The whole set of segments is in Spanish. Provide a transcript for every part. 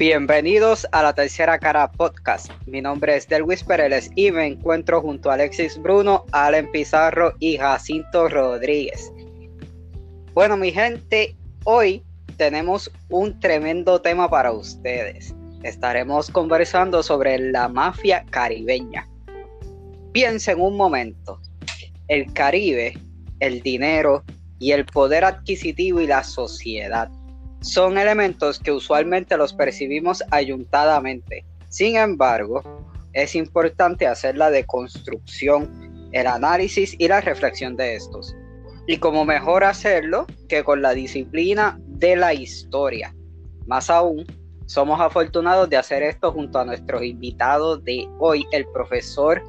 Bienvenidos a la tercera cara podcast. Mi nombre es Delwis Pereles y me encuentro junto a Alexis Bruno, Allen Pizarro y Jacinto Rodríguez. Bueno, mi gente, hoy tenemos un tremendo tema para ustedes. Estaremos conversando sobre la mafia caribeña. Piensen un momento. El Caribe, el dinero y el poder adquisitivo y la sociedad son elementos que usualmente los percibimos ayuntadamente. Sin embargo, es importante hacer la deconstrucción, el análisis y la reflexión de estos. Y como mejor hacerlo que con la disciplina de la historia. Más aún, somos afortunados de hacer esto junto a nuestros invitados de hoy, el profesor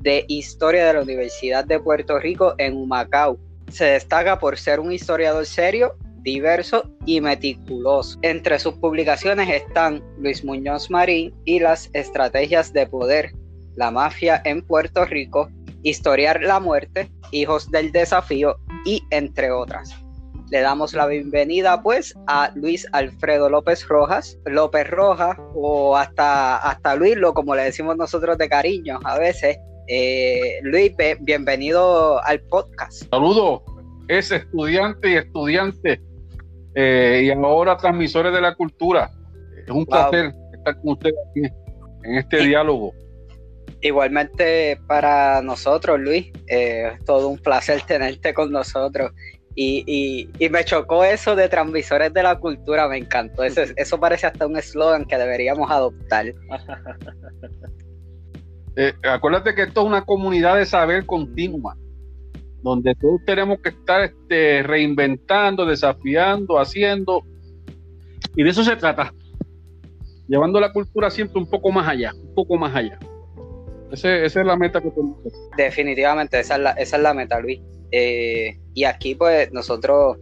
de Historia de la Universidad de Puerto Rico en Humacao. Se destaca por ser un historiador serio diverso y meticuloso. Entre sus publicaciones están Luis Muñoz Marín y las estrategias de poder, la mafia en Puerto Rico, Historiar la muerte, Hijos del desafío y entre otras. Le damos la bienvenida pues a Luis Alfredo López Rojas, López Rojas o hasta, hasta Luislo, como le decimos nosotros de cariño a veces. Eh, Luis, bienvenido al podcast. Saludos, es estudiante y estudiante eh, y ahora transmisores de la cultura. Es un placer estar con ustedes aquí en este diálogo. Igualmente para nosotros, Luis, eh, es todo un placer tenerte con nosotros. Y, me chocó eso de transmisores de la cultura, me encantó. Eso, eso parece hasta un eslogan que deberíamos adoptar. Eh, acuérdate que esto es una comunidad de saber continua donde todos tenemos que estar este, reinventando, desafiando, haciendo. Y de eso se trata. Llevando la cultura siempre un poco más allá, un poco más allá. esa es la meta que tenemos. Definitivamente, esa es la, meta, Luis. Eh, y aquí pues nosotros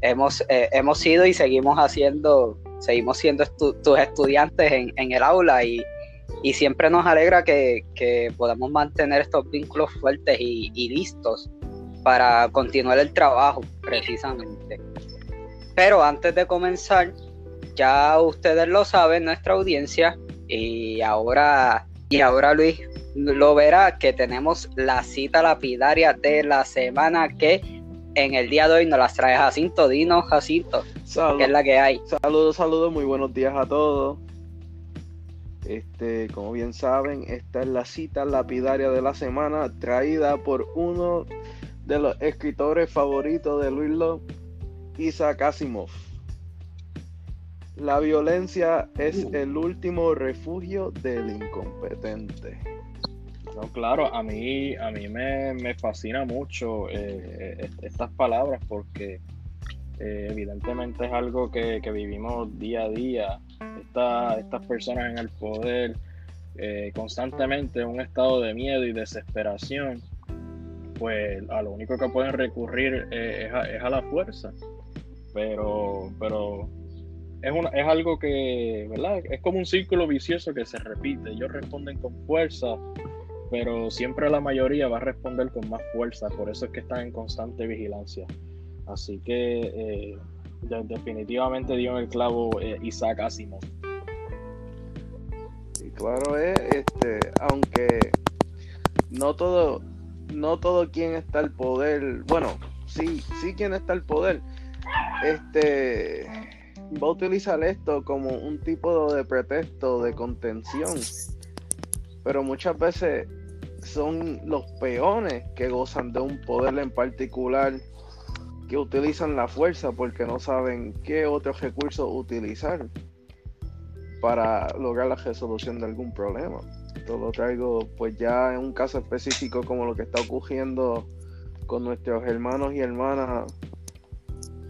hemos, eh, hemos sido y seguimos haciendo, seguimos siendo tus estudiantes en, el aula y, siempre nos alegra que, podamos mantener estos vínculos fuertes y listos para continuar el trabajo, precisamente. Pero antes de comenzar, ya ustedes lo saben, nuestra audiencia, y ahora, y ahora Luis lo verá que tenemos la cita lapidaria de la semana que en el día de hoy nos las trae Jacinto. Dinos, Jacinto, ¿qué es la que hay? Saludos, saludos, muy buenos días a todos. Este, como bien saben, esta es la cita lapidaria de la semana traída por uno de los escritores favoritos de Luis Lo, Isaac Asimov. La violencia es el último refugio del incompetente. No, claro, a mí, a mí me, fascina mucho eh, estas palabras porque eh, evidentemente es algo que, vivimos día a día. estas personas en el poder eh, constantemente en un estado de miedo y desesperación pues a lo único que pueden recurrir es, a, la fuerza. Pero, pero es, una, es algo que, ¿verdad? Es como un círculo vicioso que se repite. Ellos responden con fuerza, pero siempre la mayoría va a responder con más fuerza. Por eso es que están en constante vigilancia. Así que eh, definitivamente dio en el clavo eh, Isaac Asimov. Y claro es, este, aunque no todo, no todo quien está al poder, bueno, sí, sí quien está al poder, este va a utilizar esto como un tipo de pretexto de contención. Pero muchas veces son los peones que gozan de un poder en particular que utilizan la fuerza porque no saben qué otros recursos utilizar para lograr la resolución de algún problema lo traigo pues ya en un caso específico como lo que está ocurriendo con nuestros hermanos y hermanas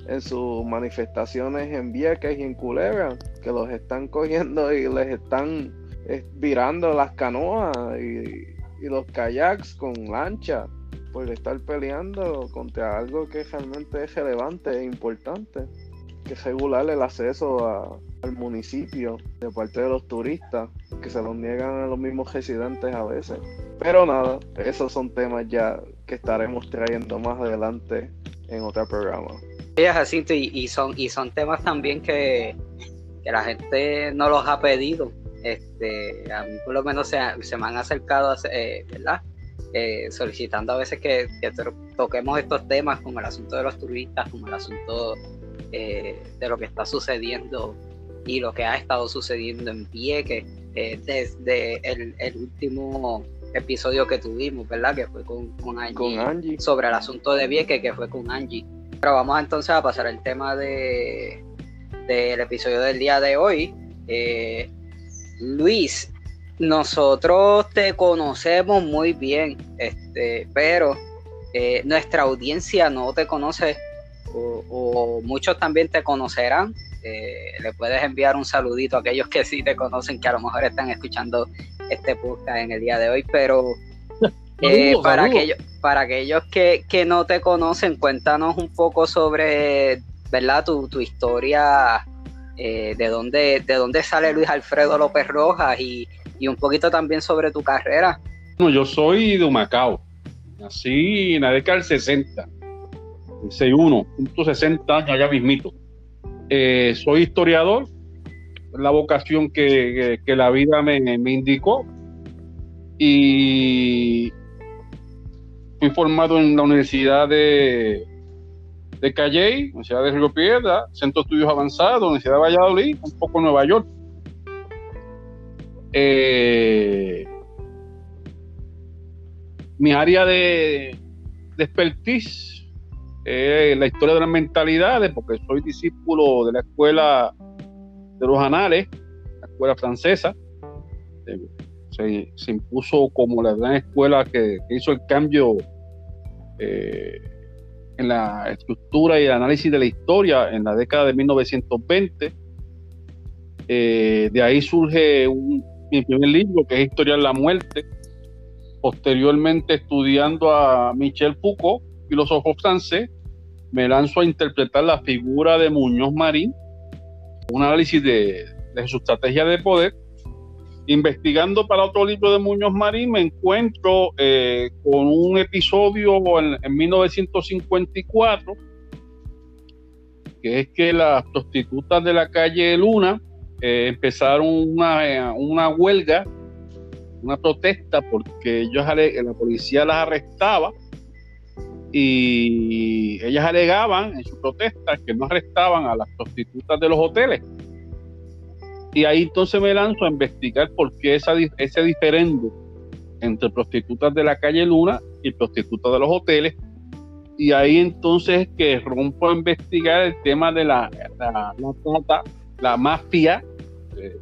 en sus manifestaciones en Vieques y en Culebra, que los están cogiendo y les están eh, virando las canoas y, los kayaks con lancha por estar peleando contra algo que realmente es relevante e importante, que es regular el acceso a, al municipio de parte de los turistas que se los niegan a los mismos residentes a veces. Pero nada, esos son temas ya que estaremos trayendo más adelante en otro programa. Sí, Jacinto, y, son, y son temas también que, que la gente no los ha pedido. Este, a mí por lo menos se, se me han acercado, eh, ¿verdad? Eh, solicitando a veces que, toquemos estos temas como el asunto de los turistas, como el asunto eh, de lo que está sucediendo y lo que ha estado sucediendo en Vieques desde el, el, último episodio que tuvimos, ¿verdad? Que fue con, con, Angie, sobre el asunto de Vieques, que fue con Angie. Pero vamos entonces a pasar al tema de del episodio del día de hoy. Eh, Luis, nosotros te conocemos muy bien, este, pero eh, nuestra audiencia no te conoce o, muchos también te conocerán. Eh, le puedes enviar un saludito a aquellos que sí te conocen, que a lo mejor están escuchando este podcast en el día de hoy, pero para, aquellos, para aquellos que, que, no te conocen, cuéntanos un poco sobre ¿verdad? Tu, tu historia, eh, de, dónde, de dónde sale Luis Alfredo López Rojas y, un poquito también sobre tu carrera. No, yo soy de Humacao, nací en la década del 60, 61, punto 60 años allá mismito. Eh, soy historiador, la vocación que, la vida me, indicó y fui formado en la Universidad de, de Calley, Universidad de Río Piedra, Centro de Estudios Avanzados, Universidad de Valladolid, un poco Nueva York. Eh, mi área de, de expertise la historia de las mentalidades, porque soy discípulo de la escuela de los anales, la escuela francesa. Eh, se, impuso como la gran escuela que, hizo el cambio eh, en la estructura y el análisis de la historia en la década de 1920. Eh, de ahí surge mi primer libro, que es Historia de la Muerte. Posteriormente, estudiando a Michel Foucault, filósofo francés, me lanzo a interpretar la figura de Muñoz Marín, un análisis de, de su estrategia de poder. Investigando para otro libro de Muñoz Marín, me encuentro eh, con un episodio en, 1954, que es que las prostitutas de la calle Luna eh, empezaron una, una, huelga, una protesta, porque ellos, la policía las arrestaba y ellas alegaban en su protesta que no arrestaban a las prostitutas de los hoteles y ahí entonces me lanzo a investigar por qué ese diferendo entre prostitutas de la calle Luna y prostitutas de los hoteles. Y ahí entonces es que rompo a investigar el tema de la, la, la, mafia eh,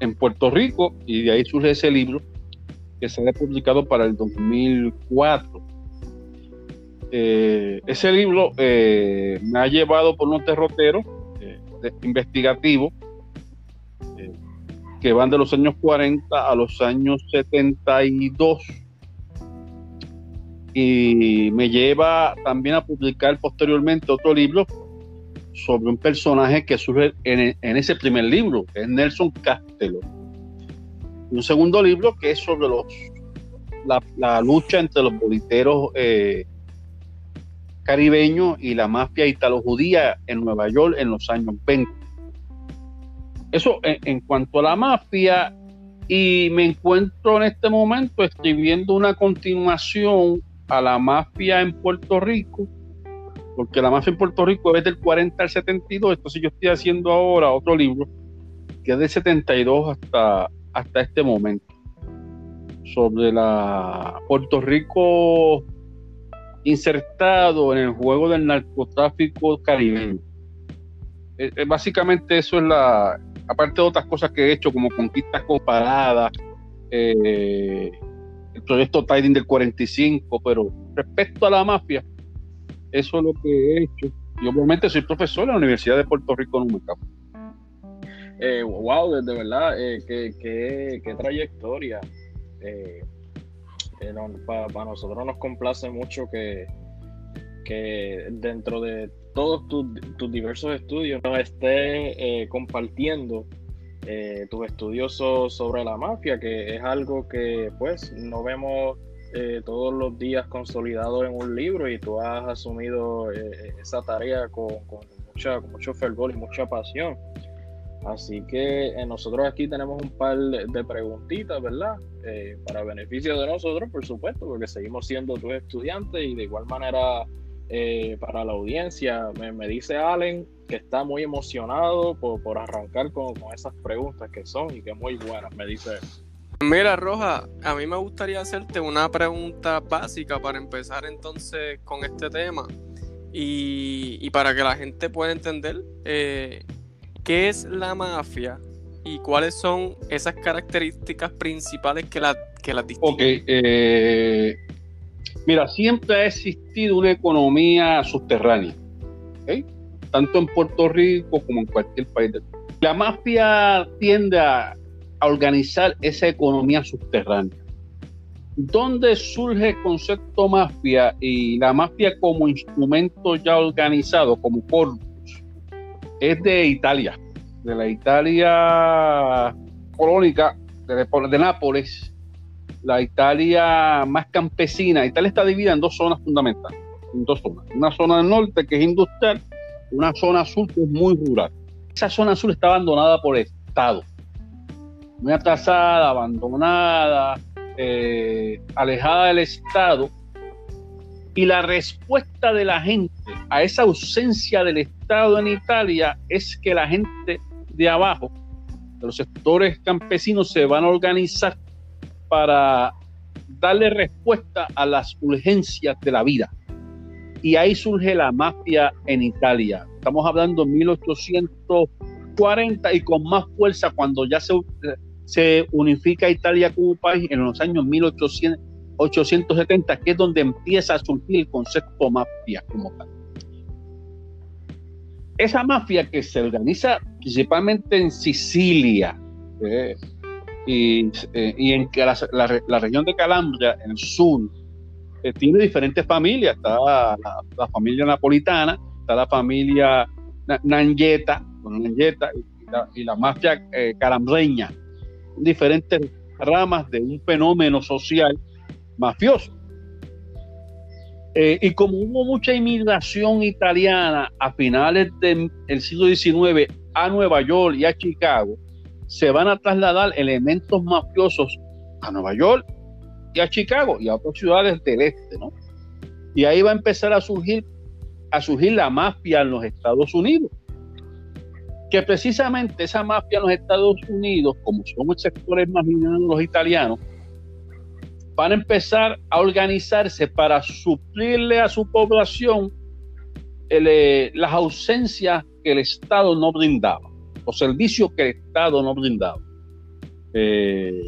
en Puerto Rico y de ahí surge ese libro que se ha publicado para el 2004. Eh, ese libro eh, me ha llevado por unos derroteros investigativos que van de los años 40 a los años 72 y me lleva también a publicar posteriormente otro libro sobre un personaje que surge en, ese primer libro, que es Nelson Castelo. Un segundo libro que es sobre la, lucha entre los boliteros eh, caribeños y la mafia italo-judía en Nueva York en los años 20. Eso en, cuanto a la mafia, y me encuentro en este momento escribiendo una continuación a la mafia en Puerto Rico, porque la mafia en Puerto Rico es del 40 al 72, entonces yo estoy haciendo ahora otro libro que es del 72 hasta, hasta este momento, sobre la Puerto Rico insertado en el juego del narcotráfico caribeño. Eh, eh, básicamente eso es la, aparte de otras cosas que he hecho, como conquistas comparadas, eh, el proyecto Tiding del 45, pero respecto a la mafia, eso es lo que he hecho. Y obviamente soy profesor en la Universidad de Puerto Rico en Humacao. Eh, wow, de verdad, eh, qué, trayectoria. Para nosotros nos complace mucho que, que dentro de todos tus, diversos estudios nos esté eh, compartiendo eh, tus estudios sobre la mafia, que es algo que pues no vemos eh, todos los días consolidado en un libro y tú has asumido esa tarea con, mucha, mucho fervor y mucha pasión. Así que eh, nosotros aquí tenemos un par de preguntitas, ¿verdad? Eh, para beneficio de nosotros, por supuesto, porque seguimos siendo tus estudiantes y de igual manera eh, para la audiencia. Me, dice Allen que está muy emocionado por, arrancar con, esas preguntas que son y que muy buenas, me dice. Mira, Roja, a mí me gustaría hacerte una pregunta básica para empezar entonces con este tema y, para que la gente pueda entender. ¿Qué es la mafia y cuáles son esas características principales que la, que la distinguen? Ok, eh, mira, siempre ha existido una economía subterránea, tanto en Puerto Rico como en cualquier país del mundo. La mafia tiende a, organizar esa economía subterránea. ¿Dónde surge el concepto mafia y la mafia como instrumento ya organizado, como corpus? Es de Italia, de la Italia colónica de, Nápoles, la Italia más campesina. Italia está dividida en dos zonas fundamentales, en dos zonas. Una zona del norte que es industrial, una zona sur que es muy rural. Esa zona sur está abandonada por el Estado, muy atrasada, abandonada, eh, alejada del Estado. Y la respuesta de la gente a esa ausencia del Estado en Italia es que la gente de abajo, de los sectores campesinos, se van a organizar para darle respuesta a las urgencias de la vida. Y ahí surge la mafia en Italia. Estamos hablando de 1840 y con más fuerza cuando ya se, se unifica Italia como país en los años 1870, que es donde empieza a surgir el concepto mafia como tal esa mafia que se organiza principalmente en Sicilia eh, y, eh, en la, región de Calabria, en el sur, eh, tiene diferentes familias. Está la, familia napolitana, está la familia Nangeta, y, la, mafia calambreña, diferentes ramas de un fenómeno social mafioso. Eh, y como hubo mucha inmigración italiana a finales del siglo XIX a Nueva York y a Chicago, se van a trasladar elementos mafiosos a Nueva York y a Chicago y a otras ciudades del este, ¿no? Y ahí va a empezar a surgir, a surgir la mafia en los Estados Unidos. Que precisamente esa mafia en los Estados Unidos, como son sectores más los italianos, van a empezar a organizarse para suplirle a su población eh, las ausencias que el Estado no brindaba, los servicios que el Estado no brindaba. Eh,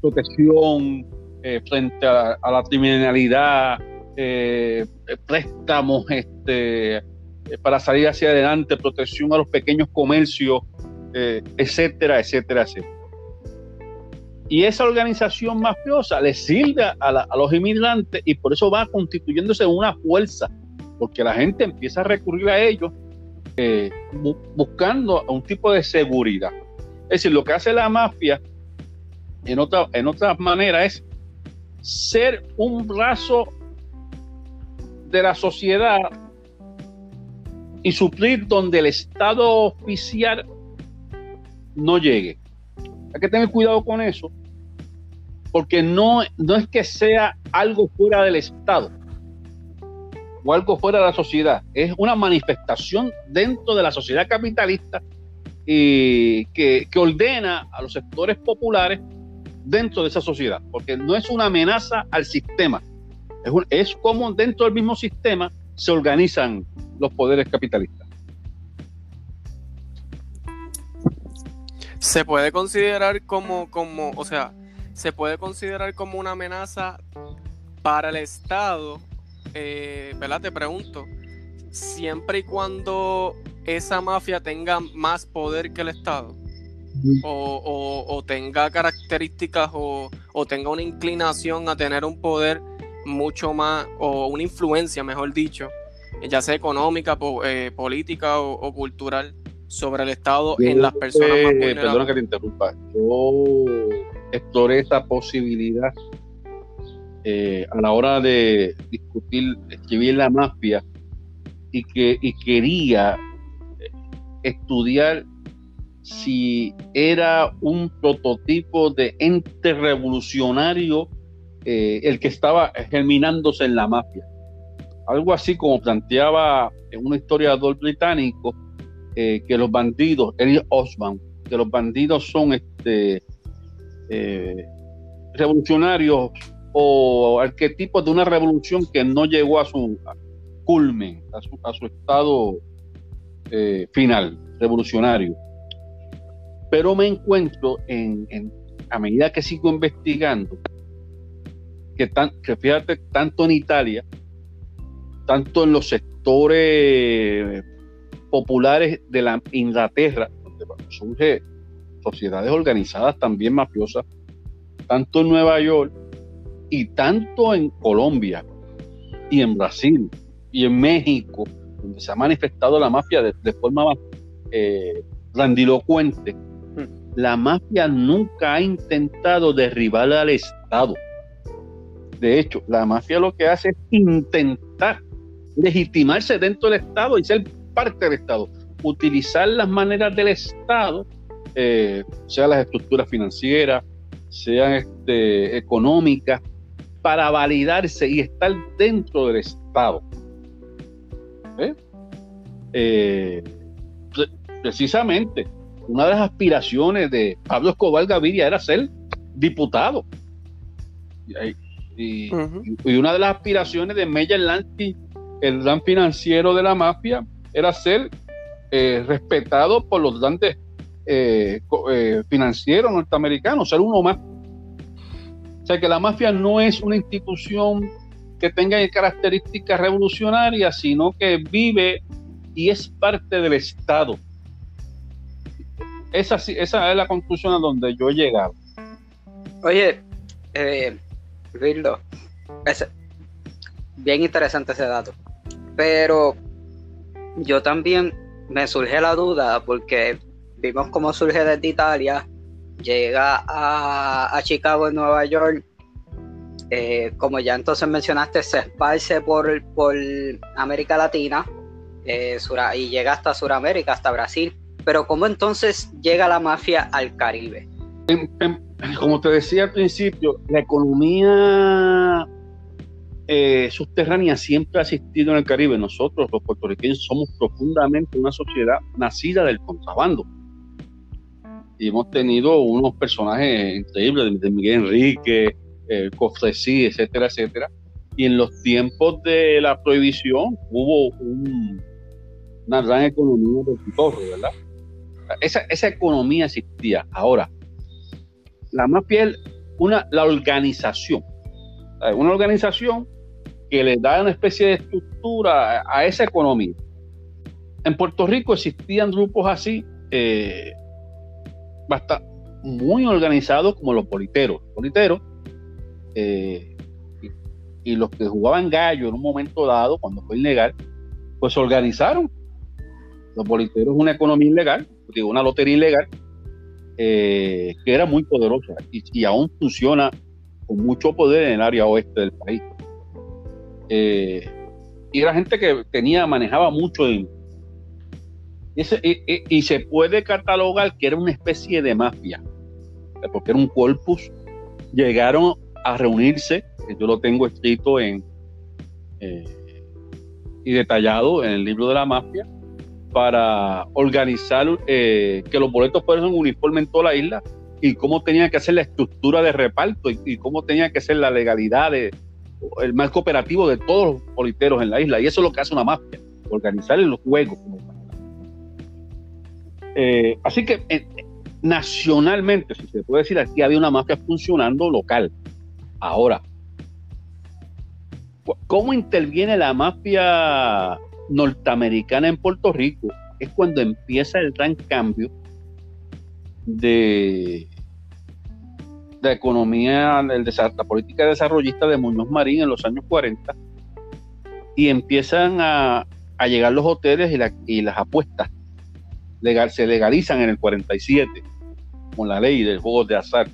protección eh, frente a, la criminalidad, préstamos este, para salir hacia adelante, protección a los pequeños comercios, etcétera, etcétera, etcétera. Y esa organización mafiosa le sirve a, los inmigrantes y por eso va constituyéndose una fuerza, porque la gente empieza a recurrir a ellos eh, buscando un tipo de seguridad. Es decir, lo que hace la mafia, en en otra manera, es ser un brazo de la sociedad y suplir donde el Estado oficial no llegue. Hay que tener cuidado con eso, porque no, no es que sea algo fuera del Estado o algo fuera de la sociedad, es una manifestación dentro de la sociedad capitalista y que, ordena a los sectores populares dentro de esa sociedad, porque no es una amenaza al sistema, es, es como dentro del mismo sistema se organizan los poderes capitalistas. Se puede considerar como, como, o sea, se puede considerar como una amenaza para el Estado, eh, ¿verdad? Te pregunto, siempre y cuando esa mafia tenga más poder que el Estado. O, tenga características o, tenga una inclinación a tener un poder mucho más, o una influencia, mejor dicho, ya sea económica, eh, política o, cultural, sobre el Estado en las personas más vulnerables. Perdona que te interrumpa. Yo exploré esa posibilidad eh, a la hora de discutir, escribir la mafia y que y quería estudiar si era un prototipo de ente revolucionario eh, el que estaba germinándose en la mafia. Algo así como planteaba un historiador británico eh, que los bandidos, Elliot Osman, que los bandidos son este, eh, revolucionarios o arquetipos de una revolución que no llegó a su culmen, a su, estado final, revolucionario. Pero me encuentro en, a medida que sigo investigando, que, tan, que fíjate, tanto en Italia, tanto en los sectores populares de la Inglaterra, donde surgen sociedades organizadas también mafiosas, tanto en Nueva York y tanto en Colombia y en Brasil y en México, donde se ha manifestado la mafia de, forma más eh, grandilocuente, la mafia nunca ha intentado derribar al Estado. De hecho, la mafia lo que hace es intentar legitimarse dentro del Estado y ser parte del Estado. Utilizar las maneras del Estado, eh, sean las estructuras financieras, sean este, económicas, para validarse y estar dentro del Estado. ¿Eh? Eh, precisamente, una de las aspiraciones de Pablo Escobar Gaviria era ser diputado. Y, una de las aspiraciones de Meyer Lansky, el gran financiero de la mafia, era ser eh, respetado por los grandes eh, eh, financieros norteamericanos, ser uno más. O sea que la mafia no es una institución que tenga características revolucionarias, sino que vive y es parte del Estado. Esa, es la conclusión a donde yo he llegado. Oye, eh, bien interesante ese dato. Pero yo también me surge la duda porque vimos cómo surge desde Italia, llega a, Chicago, en Nueva York. Eh, como ya entonces mencionaste, se esparce por, por América Latina eh, y llega hasta Sudamérica, hasta Brasil pero ¿cómo entonces llega la mafia al Caribe? como te decía al principio, la economía eh, subterránea siempre ha existido en el Caribe. Nosotros, los puertorriqueños, somos profundamente una sociedad nacida del contrabando. Y hemos tenido unos personajes increíbles de Miguel Enrique, eh, etcétera, etcétera. Y en los tiempos de la prohibición hubo una gran economía del pitorro, ¿verdad? esa, economía existía. Ahora, la mafia es una, la organización. Una organización que le da una especie de estructura a, esa economía. En Puerto Rico existían grupos así, eh, bastante, muy organizados como los politeros. politeros eh, y, los que jugaban gallo en un momento dado, cuando fue ilegal, pues se organizaron. Los politeros es una economía ilegal, una lotería ilegal eh, que era muy poderosa y, aún funciona con mucho poder en el área oeste del país. Eh, y era gente que tenía, manejaba mucho y, y, se puede catalogar que era una especie de mafia, porque era un corpus. Llegaron a reunirse, yo lo tengo escrito eh, y detallado en el libro de la mafia, para organizar eh, que los boletos fueran uniformes en toda la isla y cómo tenía que ser la estructura de reparto y, cómo tenía que ser la legalidad, de, el marco operativo de todos los politeros en la isla. Y eso es lo que hace una mafia, organizar los juegos. Eh, así que eh, nacionalmente, si se puede decir, aquí había una mafia funcionando local. Ahora, ¿cómo interviene la mafia norteamericana en Puerto Rico es cuando empieza el gran cambio de la economía, el, la política desarrollista de Muñoz Marín en los años 40 y empiezan a, llegar los hoteles y, las apuestas legal, se legalizan en el 47 con la ley del juego de azar.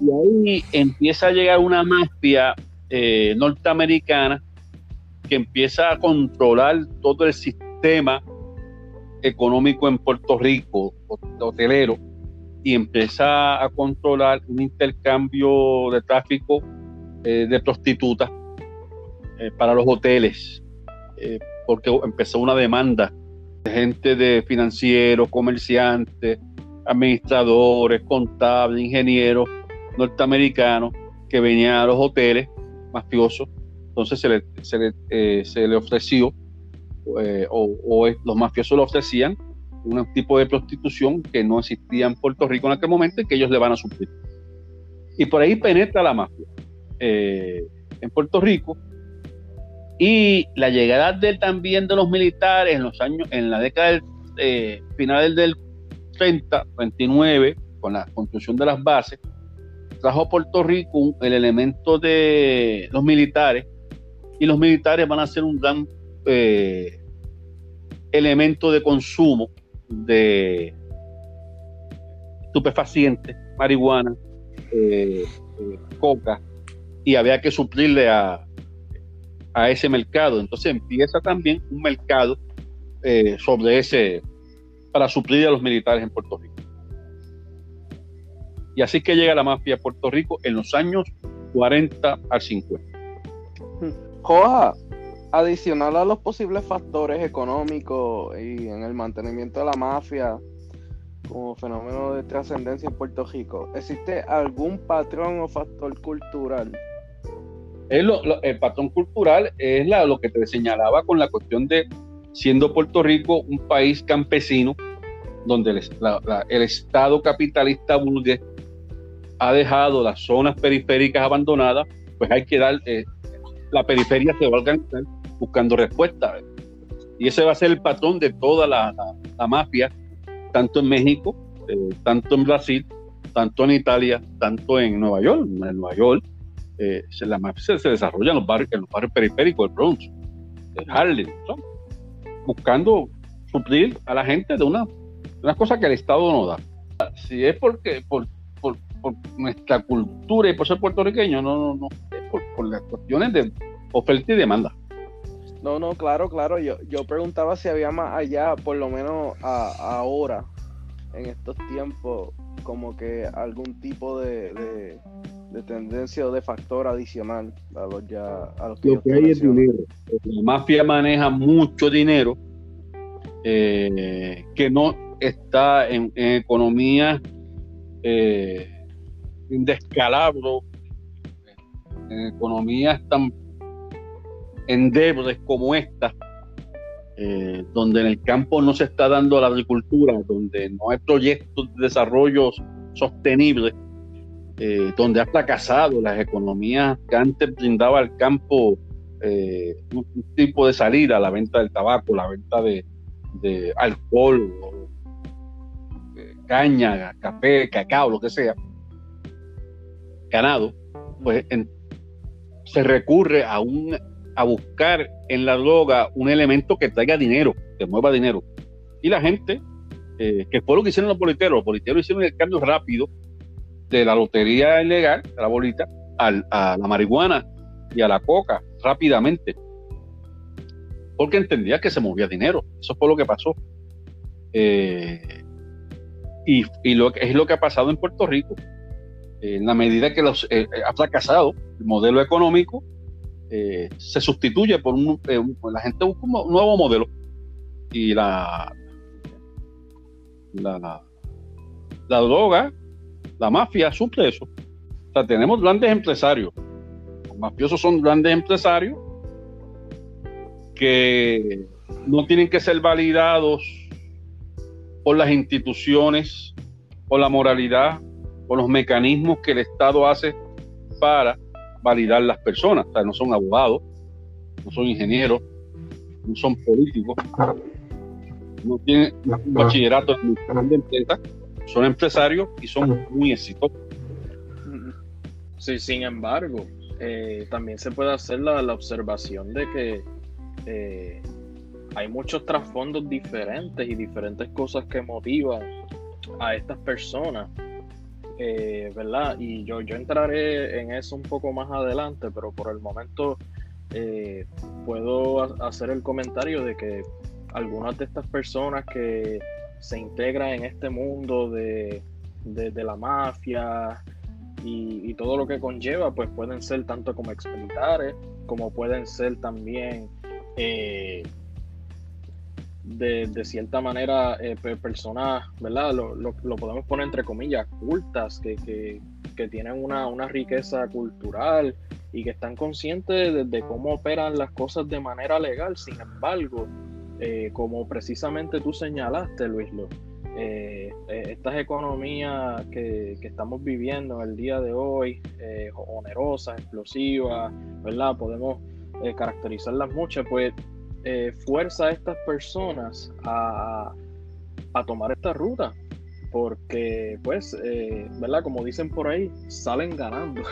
Y ahí empieza a llegar una mafia eh, norteamericana que empieza a controlar todo el sistema económico en Puerto Rico, hotelero, y empieza a controlar un intercambio de tráfico eh, de prostitutas eh, para los hoteles, eh, porque empezó una demanda de gente de financieros, comerciantes, administradores, contables, ingenieros norteamericanos que venían a los hoteles mafiosos. Entonces se le, se le, se le ofreció, o, los mafiosos le ofrecían un tipo de prostitución que no existía en Puerto Rico en aquel momento y que ellos le van a suplir. Y por ahí penetra la mafia eh, en Puerto Rico. Y la llegada de, también de los militares en los años, en la década del, eh, final del 30, 29, con la construcción de las bases, trajo a Puerto Rico el elemento de los militares, y los militares van a ser un gran eh, elemento de consumo de estupefacientes, marihuana, eh, eh, coca, y había que suplirle a, a, ese mercado. Entonces empieza también un mercado eh, sobre ese, para suplir a los militares en Puerto Rico. Y así que llega la mafia a Puerto Rico en los años 40 al 50. Joa, adicional a los posibles factores económicos y en el mantenimiento de la mafia como fenómeno de trascendencia en Puerto Rico, ¿existe algún patrón o factor cultural? el patrón cultural es lo que te señalaba con la cuestión de siendo Puerto Rico un país campesino, donde el, Estado capitalista burgués ha dejado las zonas periféricas abandonadas, pues hay que dar, eh, la periferia se va a organizar buscando respuestas. Y ese va a ser el patrón de toda la, mafia, tanto en México, eh, tanto en Brasil, tanto en Italia, tanto en Nueva York. En Nueva York, eh, la mafia se, desarrolla en los, barrios, en los barrios periféricos del Bronx, de Harlem, buscando suplir a la gente de una, una cosa que el Estado no da. Si es porque por, por, nuestra cultura y por ser puertorriqueño, no, no, no, es por, por las cuestiones de oferta y demanda. No, no, claro, claro. Yo, yo preguntaba si había más allá, por lo menos ahora, en estos tiempos, como que algún tipo de, tendencia o de factor adicional a los ya a los que Lo que hay es dinero. La mafia maneja mucho dinero eh, que no está en, economía eh, en descalabro, en economías tan endebles como esta, eh, donde en el campo no se está dando la agricultura, donde no hay proyectos de desarrollo sostenible, eh, donde ha fracasado las economías que antes brindaba al campo eh, un, tipo de salida, la venta del tabaco, la venta de, alcohol, caña, café, cacao, lo que sea, ganado, pues se recurre a un a buscar en la droga un elemento que traiga dinero, que mueva dinero. Y la gente, eh, que fue lo que hicieron los politeros, los politeros hicieron el cambio rápido de la lotería ilegal, la bolita, a la marihuana y a la coca rápidamente. Porque entendía que se movía dinero. Eso fue lo que pasó. Eh, y, es lo que ha pasado en Puerto Rico. En la medida que los, eh, ha fracasado el modelo económico, eh, se sustituye por eh, un, la gente busca un nuevo modelo y la, la, la droga, la mafia suple eso. O sea, tenemos grandes empresarios. Los mafiosos son grandes empresarios que no tienen que ser validados por las instituciones, por la moralidad, por los mecanismos que el Estado hace para validar las personas. O sea, no son abogados, no son ingenieros, no son políticos, no tienen un bachillerato en de empresa, son empresarios y son muy exitosos. Sí, sin embargo, eh, también se puede hacer la, observación de que eh, hay muchos trasfondos diferentes y diferentes cosas que motivan a estas personas eh, ¿verdad? Y yo, yo entraré en eso un poco más adelante, pero por el momento eh, puedo hacer el comentario de que algunas de estas personas que se integran en este mundo de, la mafia y, todo lo que conlleva, pues pueden ser tanto como exmilitares, como pueden ser también eh, de, cierta manera eh, personas, ¿verdad? Lo, podemos poner entre comillas, cultas, que, tienen una, riqueza cultural y que están conscientes de, cómo operan las cosas de manera legal. Sin embargo, eh, como precisamente tú señalaste, Luis, eh, estas economías que, estamos viviendo el día de hoy, onerosas, explosivas, ¿verdad? Podemos caracterizarlas mucho, pues eh, fuerza a estas personas a, tomar esta ruta. Porque, pues, eh, ¿verdad? Como dicen por ahí, salen ganando.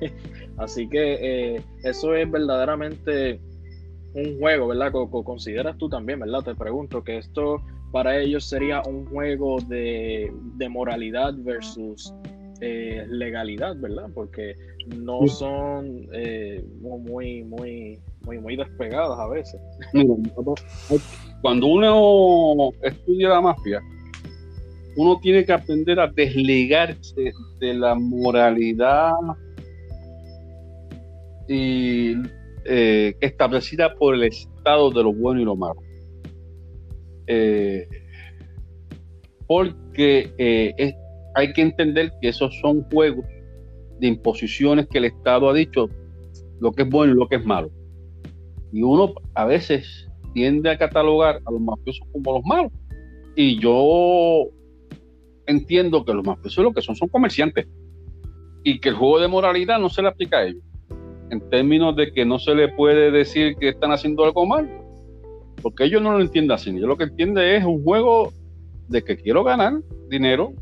Así que eh, eso es verdaderamente un juego, ¿verdad? consideras tú también, ¿verdad? Te pregunto que esto para ellos sería un juego de, de moralidad versus legalidad, ¿verdad? Porque no son muy, muy muy, muy despegadas a veces. cuando uno estudia la mafia, uno tiene que aprender a desligarse de la moralidad y, eh, establecida por el Estado de lo bueno y lo malo. Eh, porque eh, hay que entender que esos son juegos de imposiciones que el Estado ha dicho lo que es bueno y lo que es malo. Y uno a veces tiende a catalogar a los mafiosos como los malos. Y yo entiendo que los mafiosos lo que son son comerciantes. Y que el juego de moralidad no se le aplica a ellos. En términos de que no se le puede decir que están haciendo algo mal. Porque ellos no lo entienden así. Yo lo que entienden es un juego de que quiero ganar dinero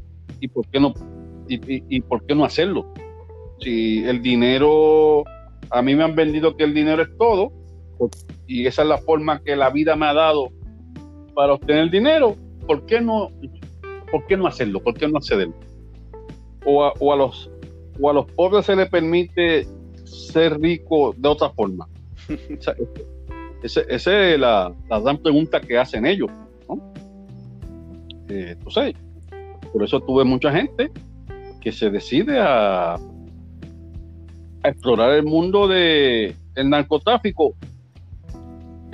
y por qué no, y por qué no hacerlo. Si el dinero, a mí me han vendido que el dinero es todo, y esa es la forma que la vida me ha dado para obtener dinero, ¿por qué no, por qué no hacerlo? ¿Por qué no accederlo? O a, o a los, o a los pobres se les permite ser rico de otra forma. esa, es la, gran pregunta que hacen ellos. Eh, entonces, por eso tuve mucha gente que se decide a, a explorar el mundo del narcotráfico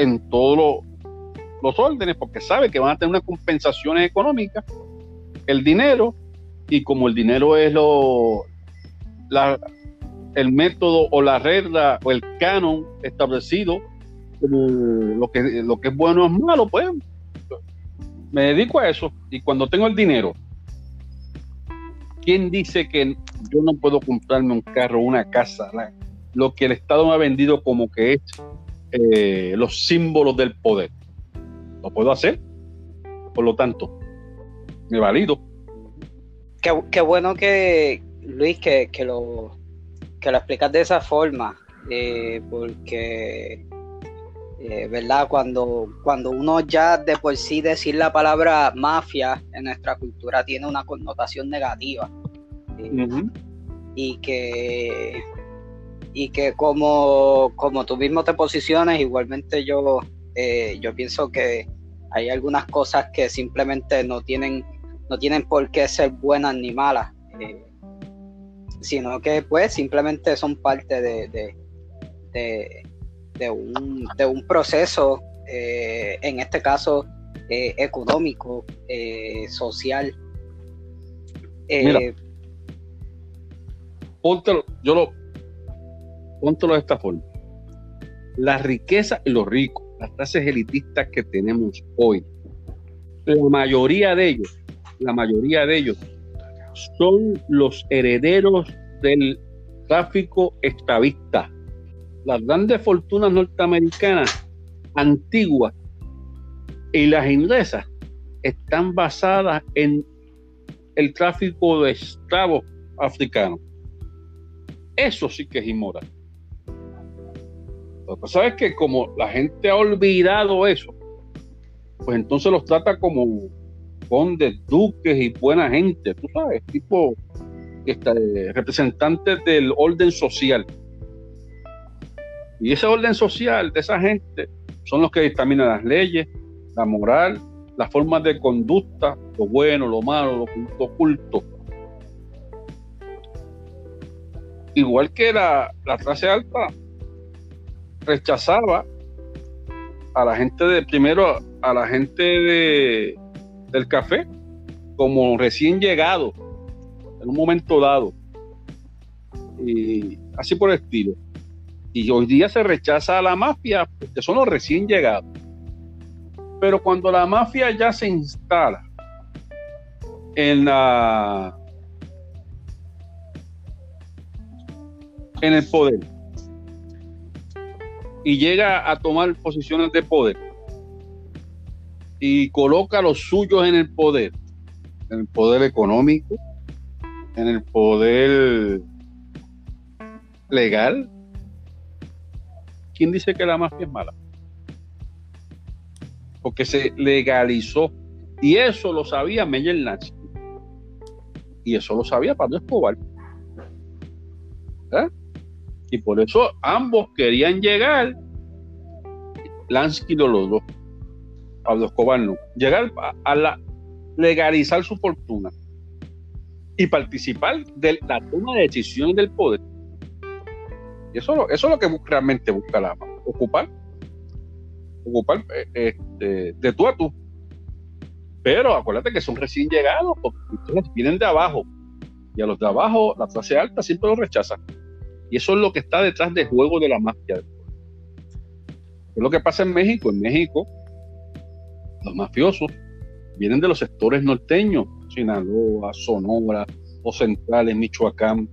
en todos los órdenes porque sabe que van a tener unas compensaciones económicas, el dinero, y como el dinero es lo, el método o la regla o el canon establecido, lo que, lo que es bueno es malo, pues me dedico a eso. Y cuando tengo el dinero, ¿quién dice que yo no puedo comprarme un carro, una casa? Lo que el Estado me ha vendido como que es eh, los símbolos del poder. Lo puedo hacer, por lo tanto, me valido. Qué, bueno que, Luis, que, que, lo, que lo explicas de esa forma, eh, porque, eh, ¿verdad? Cuando, cuando uno ya de por sí decir la palabra mafia en nuestra cultura tiene una connotación negativa. Y que y que como, como tú mismo te posiciones, igualmente yo, eh, yo pienso que hay algunas cosas que simplemente no tienen, no tienen por qué ser buenas ni malas, eh, sino que pues simplemente son parte de, de, de, un, de un, proceso, eh, en este caso económico, social. Mira, yo lo, Póntelo de esta forma. La riqueza y los ricos, las clases elitistas que tenemos hoy, la mayoría de ellos, la mayoría de ellos son los herederos del tráfico esclavista. Las grandes fortunas norteamericanas antiguas y las inglesas están basadas en el tráfico de esclavos africanos. Eso sí que es inmoral. Lo que pasa es que como la gente ha olvidado eso, pues entonces los trata como condes, duques y buena gente, tú sabes, tipo este, representantes del orden social. Y ese orden social de esa gente son los que dictaminan las leyes, la moral, las formas de conducta, lo bueno, lo malo, lo oculto. Igual que la, la clase alta rechazaba a la gente de, primero a la gente de, del café como recién llegado en un momento dado. Y así por el estilo. Y hoy día se rechaza a la mafia porque son los recién llegados. Pero cuando la mafia ya se instala en la en el poder y llega a tomar posiciones de poder y coloca a los suyos en el poder, en el poder económico, en el poder legal. ¿Quién dice que la mafia es mala? Porque se legalizó. Y eso lo sabía Meyer Lansky. Y eso lo sabía Pablo Escobar. ¿Eh? Y por eso ambos querían llegar. Lansky lo logró. Pablo Escobar no. Llegar a, la, legalizar su fortuna y participar de la toma de decisiones del poder. Y eso, eso es lo que realmente busca la ocupar, ocupar eh, este, de tú a tú. Pero acuérdate que son recién llegados, porque vienen de abajo. Y a los de abajo, la clase alta siempre los rechazan. Y eso es lo que está detrás del juego de la mafia. Es lo que pasa en México. En México, los mafiosos vienen de los sectores norteños, Sinaloa, Sonora o centrales, Michoacán.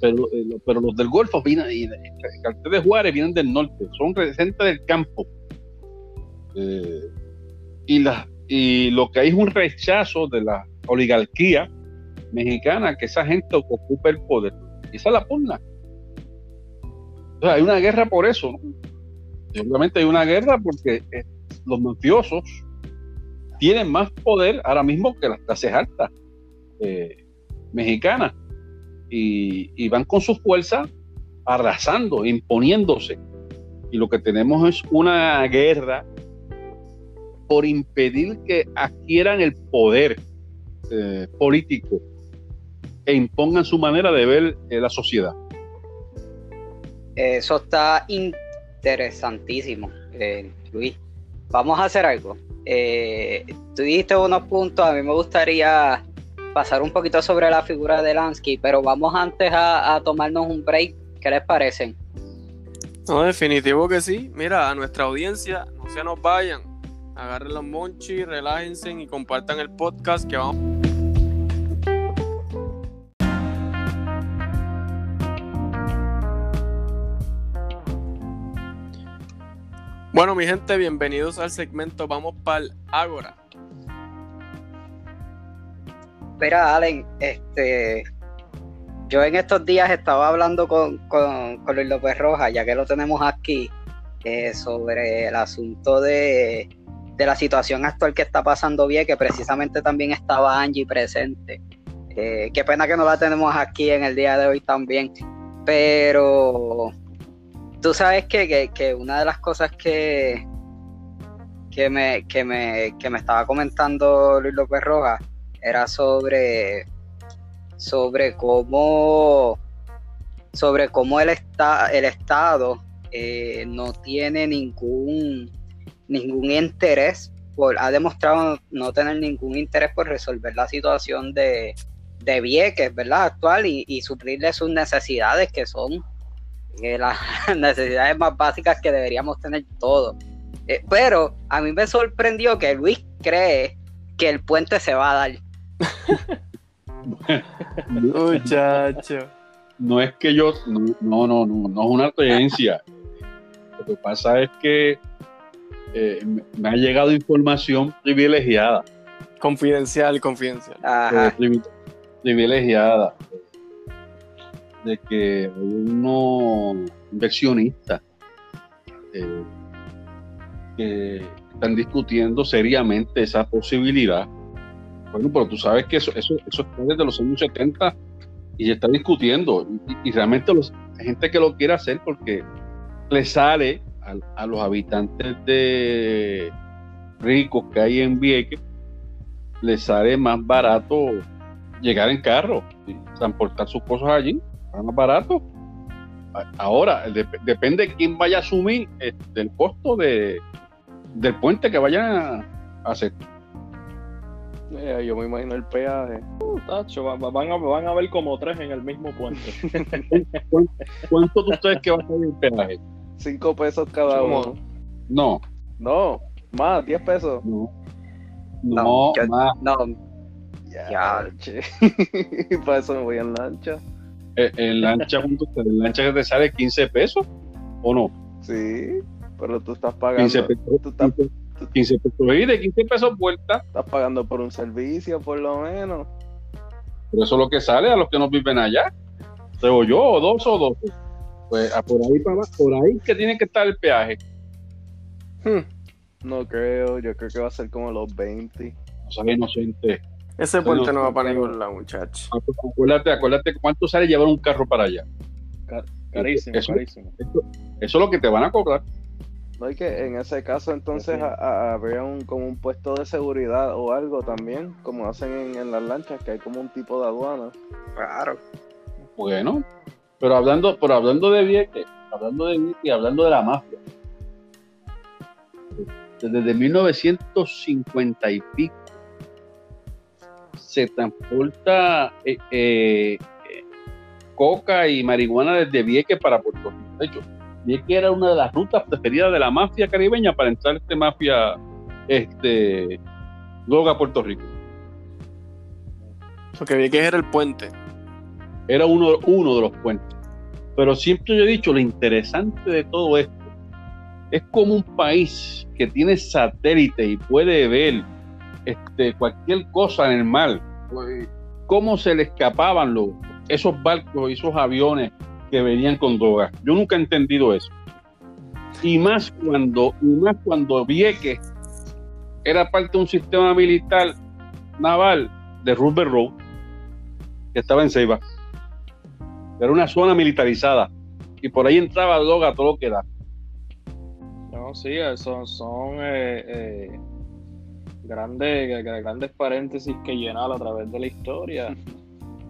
Pero, eh, pero los del Golfo vienen, cartel de Juárez vienen del norte, son residentes del campo. Eh, y, la, y lo que hay es un rechazo de la oligarquía mexicana que esa gente ocupe el poder. Y esa es la pugna hay una guerra por eso, obviamente hay una guerra porque eh, los mafiosos tienen más poder ahora mismo que las clases altas eh, mexicanas y, van con su fuerza arrasando, imponiéndose. Y lo que tenemos es una guerra por impedir que adquieran el poder eh, político e impongan su manera de ver la sociedad. Eso está interesantísimo, eh, Luis. Vamos a hacer algo. Eh, tú dijiste unos puntos, a mí me gustaría pasar un poquito sobre la figura de Lansky, pero vamos antes a, tomarnos un break. ¿Qué les parece? No, definitivo que sí. Mira, a nuestra audiencia, no se nos vayan. Agarren los monchi, relájense y compartan el podcast que vamos. Bueno, mi gente, bienvenidos al segmento Vamos para el Ágora. Mira, Allen, este, yo en estos días estaba hablando con, con, Luis López Rojas, ya que lo tenemos aquí, eh, sobre el asunto de, la situación actual que está pasando bien, que precisamente también estaba Angie presente. Eh, qué pena que no la tenemos aquí en el día de hoy también, pero Tú sabes que, una de las cosas que, que, me, que, me, que me estaba comentando Luis López Rojas era sobre, sobre cómo sobre cómo el, el Estado eh, no tiene ningún, ningún interés, por, ha demostrado no tener ningún interés por resolver la situación de, de Vieques, ¿verdad? Actual y, y suplirle sus necesidades que son las necesidades más básicas que deberíamos tener todos. Eh, pero a mí me sorprendió que Luis cree que el puente se va a dar. Muchacho. No es que yo, no, no, no, no, no es una creencia. Lo que pasa es que eh, me ha llegado información privilegiada. Confidencial, confidencial. Eh, privilegiada de que unos inversionistas eh, que están discutiendo seriamente esa posibilidad. Bueno, pero tú sabes que eso, eso, eso es desde los años 70 y se está discutiendo. Y, realmente los, hay gente que lo quiere hacer porque le sale a, los habitantes de, ricos que hay en Vieques, les sale más barato llegar en carro y transportar sus cosas allí, más barato. Ahora, depende de quién vaya a asumir el costo de, del puente que vayan a hacer. yo me imagino el peaje. Uh, van, a, van a ver como tres en el mismo puente. ¿Cuánto, de ustedes que va a salir el peaje? Cinco pesos cada uno. No. No, más, diez pesos. No. No, más. No. Ya, che. Para eso me voy en lancha. Eh, en lancha, en lancha que te sale 15 pesos, ¿o no? Sí, pero tú estás pagando. 15 pesos. Tú estás, 15 pesos y de 15 pesos vuelta. Estás pagando por un servicio, por lo menos. Pero eso es lo que sale a los que no viven allá. O yo, o dos o dos. Pues por ahí para por ahí que tiene que estar el peaje. Hmm. No creo, yo creo que va a ser como los 20. No sale inocente. Ese puente no, va para ningún lado, muchachos. Acuérdate, acuérdate cuánto sale llevar un carro para allá. carísimo, eso, carísimo. Eso, es lo que te van a cobrar. No hay que en ese caso entonces habría un como un puesto de seguridad o algo también, como hacen en, las lanchas, que hay como un tipo de aduana. Claro. Bueno, pero hablando, pero hablando de Vieques, hablando de Vieques y hablando de la mafia, desde 1950 y pico se transporta eh, eh, coca y marihuana desde Vieques para Puerto Rico. De hecho, Vieques era una de las rutas preferidas de la mafia caribeña para entrar este mafia este droga a Puerto Rico. Porque Vieques era el puente. Era uno, uno de los puentes. Pero siempre yo he dicho, lo interesante de todo esto es como un país que tiene satélite y puede ver este, cualquier cosa en el mar, pues, cómo se le escapaban los, esos barcos y esos aviones que venían con drogas. Yo nunca he entendido eso. Y más cuando, y más cuando Vieques era parte de un sistema militar naval de Rupert Road, que estaba en Ceiba. Era una zona militarizada. Y por ahí entraba droga todo lo que da sí, son, son eh, eh, grandes, grandes paréntesis que llenar a través de la historia.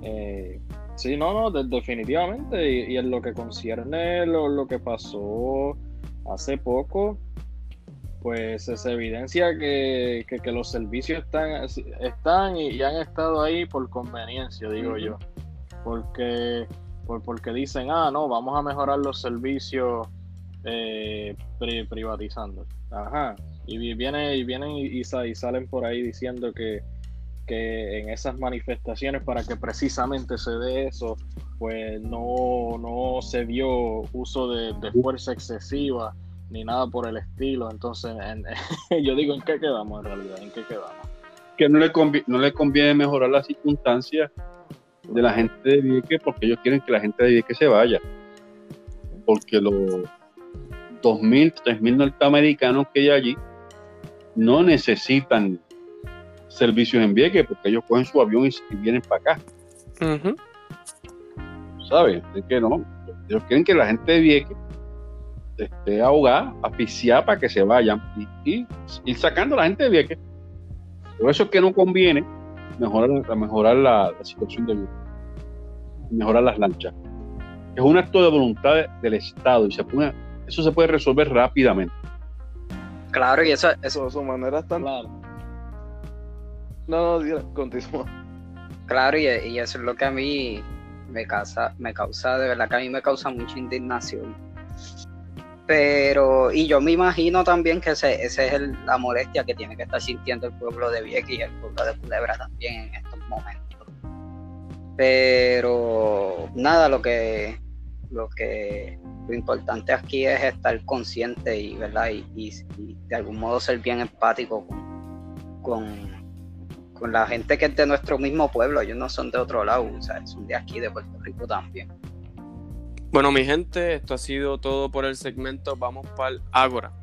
Eh, sí, no, no, definitivamente. Y, en lo que concierne lo, que pasó hace poco, pues se evidencia que, los servicios están, están y, han estado ahí por conveniencia, digo yo. Porque, por, porque dicen, ah, no, vamos a mejorar los servicios eh, privatizando. Ajá. Y viene, y vienen y, salen por ahí diciendo que, que en esas manifestaciones para que precisamente se dé eso, pues no, no se dio uso de, fuerza excesiva ni nada por el estilo. Entonces, yo digo, ¿en qué quedamos en realidad? ¿En qué quedamos? Que no le, conviene, no le conviene mejorar las circunstancias de la gente de Vieques porque ellos quieren que la gente de Vieques se vaya. Porque lo, 2.000, 3.000 norteamericanos que hay allí no necesitan servicios en Vieques porque ellos cogen su avión y, vienen para acá. ¿Sabes? Es que no. Ellos quieren que la gente de Vieques esté ahogada, asfixiada para que se vayan y, ir sacando a la gente de Vieques. Por eso es que no conviene mejorar, mejorar la, situación de Vieques, mejorar las lanchas. Es un acto de voluntad del Estado y se pone eso se puede resolver rápidamente. Claro, y eso, eso... Su manera tan... Claro. No, no, continúa. Claro, y, eso es lo que a mí me causa, me causa, de verdad que a mí me causa mucha indignación. Pero, y yo me imagino también que ese, ese es la molestia que tiene que estar sintiendo el pueblo de Vieques y el pueblo de Culebra también en estos momentos. Pero nada, lo que lo que lo importante aquí es estar consciente y verdad y, de algún modo ser bien empático con, con, la gente que es de nuestro mismo pueblo. Ellos no son de otro lado o sea, son de aquí de Puerto Rico también. Bueno mi gente esto ha sido todo por el segmento. Vamos para el Ágora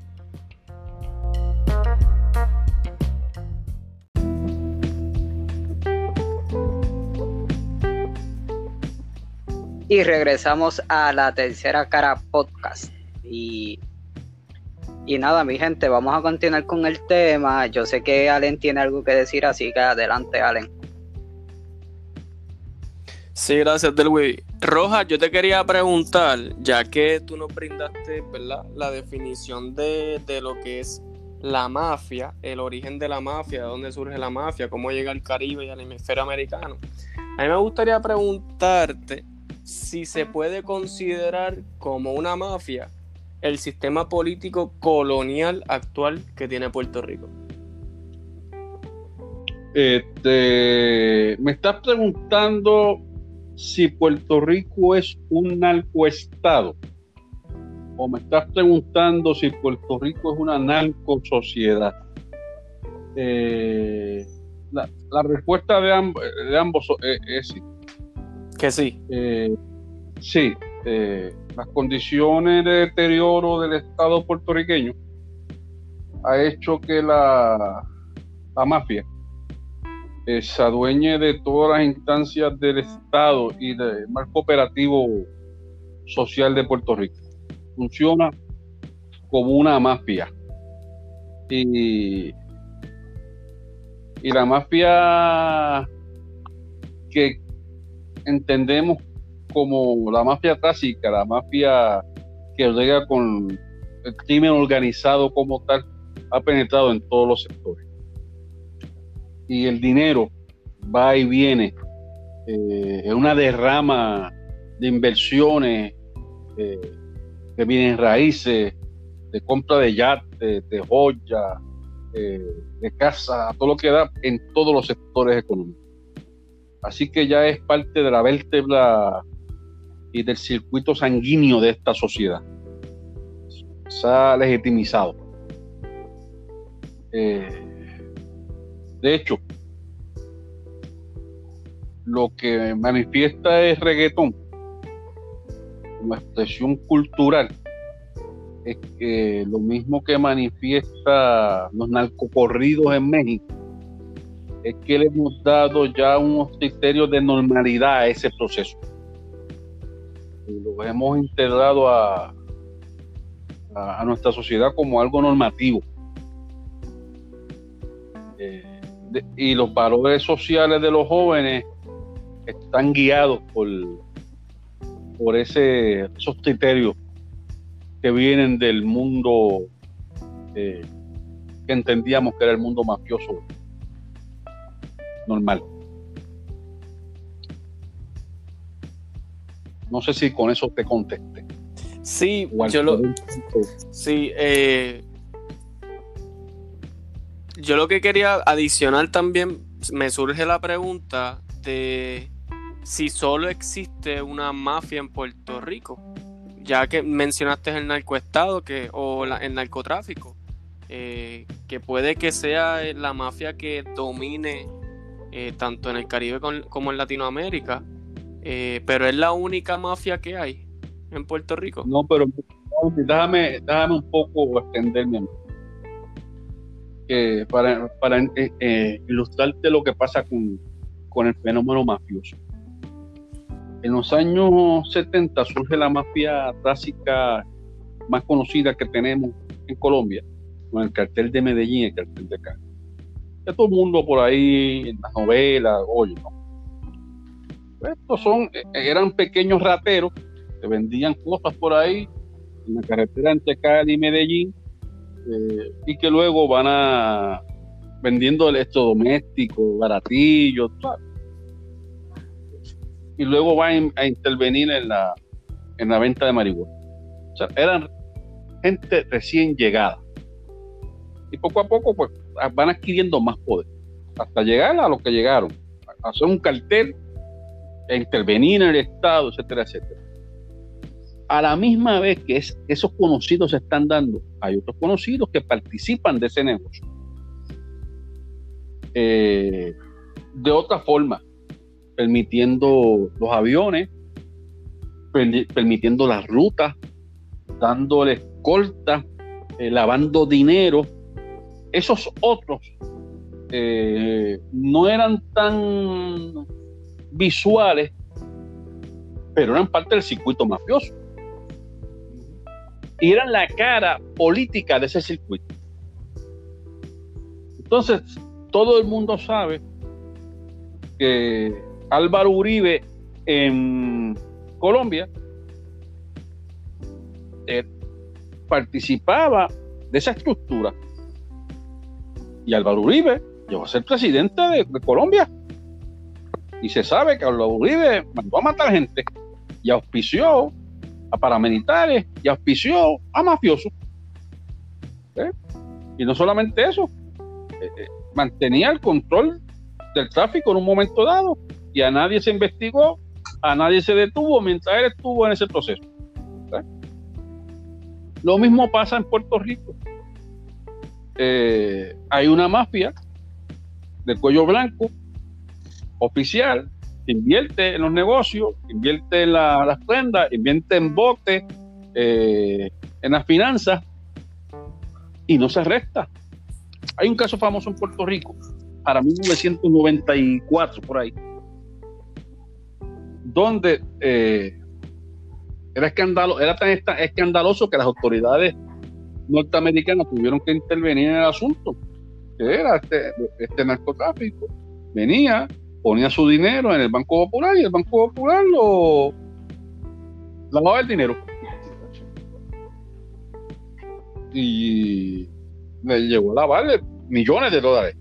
Y regresamos a la tercera cara podcast. Y, Y nada, mi gente, vamos a continuar con el tema. Yo sé que Allen tiene algo que decir, así que adelante, Allen. Sí, gracias, Delwi. Roja, yo te quería preguntar, ya que tú nos brindaste ¿verdad? la definición de, de lo que es la mafia, el origen de la mafia, de dónde surge la mafia, cómo llega al Caribe y al hemisferio americano. A mí me gustaría preguntarte si se puede considerar como una mafia el sistema político colonial actual que tiene Puerto Rico. Este, me estás preguntando si Puerto Rico es un narcoestado o me estás preguntando si Puerto Rico es una narcosociedad. Eh, la, respuesta de, ambos eh, es sí. Que sí. Eh, sí, las condiciones de deterioro del Estado puertorriqueño ha hecho que la, la mafia se adueñe de todas las instancias del Estado y del marco operativo social de Puerto Rico funciona como una mafia. Y, y la mafia que entendemos como la mafia clásica, la mafia que llega con el crimen organizado como tal, ha penetrado en todos los sectores. Y el dinero va y viene eh, en una derrama de inversiones eh, de bienes raíces, de compra de yates, de joyas, eh, de casa, todo lo que da en todos los sectores económicos. Así que ya es parte de la vértebra y del circuito sanguíneo de esta sociedad. Se ha legitimizado. Eh, de hecho, lo que manifiesta es reggaetón como expresión cultural es que lo mismo que manifiesta los narcocorridos en México es que le hemos dado ya unos criterios de normalidad a ese proceso. Y lo hemos integrado a, a, nuestra sociedad como algo normativo. Eh, y los valores sociales de los jóvenes están guiados por, por ese, esos criterios que vienen del mundo eh, que entendíamos que era el mundo mafioso normal. No sé si con eso te contesté. Sí, yo lo. Sí, eh, yo lo que quería adicionar también, me surge la pregunta de si solo existe una mafia en Puerto Rico, ya que mencionaste el narcoestado que, o el narcotráfico, eh, que puede que sea la mafia que domine eh, tanto en el Caribe como en Latinoamérica, eh, pero es la única mafia que hay en Puerto Rico. No, pero déjame, déjame un poco extenderme para, para ilustrarte lo que pasa con, con el fenómeno mafioso. En los años 70 surge la mafia clásica más conocida que tenemos en Colombia, con el cartel de Medellín y el cartel de Cali. El mundo por ahí en las novelas oye, ¿no? Estos son, eh, eran pequeños rateros que vendían cosas por ahí en la carretera entre Cali y Medellín eh, y que luego van a vendiendo electrodomésticos, baratillos, todo y luego va a intervenir en la, en la venta de marihuana. O sea, eran gente recién llegada. Y poco a poco pues, van adquiriendo más poder, hasta llegar a lo que llegaron, hacer un cartel, intervenir en el Estado, etcétera, etcétera. A la misma vez que esos conocidos se están dando, hay otros conocidos que participan de ese negocio. Eh, de otra forma, permitiendo los aviones, permitiendo las rutas, dándole escolta, eh, lavando dinero. Esos otros eh, no eran tan visuales, pero eran parte del circuito mafioso. y eran la cara política de ese circuito. Entonces, todo el mundo sabe que Álvaro Uribe en Colombia eh, participaba de esa estructura. Y Álvaro Uribe llegó a ser presidente de, Colombia. Y se sabe que Álvaro Uribe mandó a matar gente y auspició a paramilitares y auspició a mafiosos. ¿Eh? Y no solamente eso, eh, eh, mantenía el control del tráfico en un momento dado y a nadie se investigó, a nadie se detuvo mientras él estuvo en ese proceso. Lo mismo pasa en Puerto Rico. Eh, hay una mafia de cuello blanco, oficial, que invierte en los negocios, invierte en las prendas, invierte en botes, eh, en las finanzas, y no se arresta. Hay un caso famoso en Puerto Rico, para 1994, por ahí, donde eh, era, escandalo, era tan escandaloso que las autoridades norteamericanas tuvieron que intervenir en el asunto, que era este, este narcotráfico. Venía, ponía su dinero en el Banco Popular y el Banco Popular lo lavaba el dinero. Y le llegó a lavarle millones de dólares.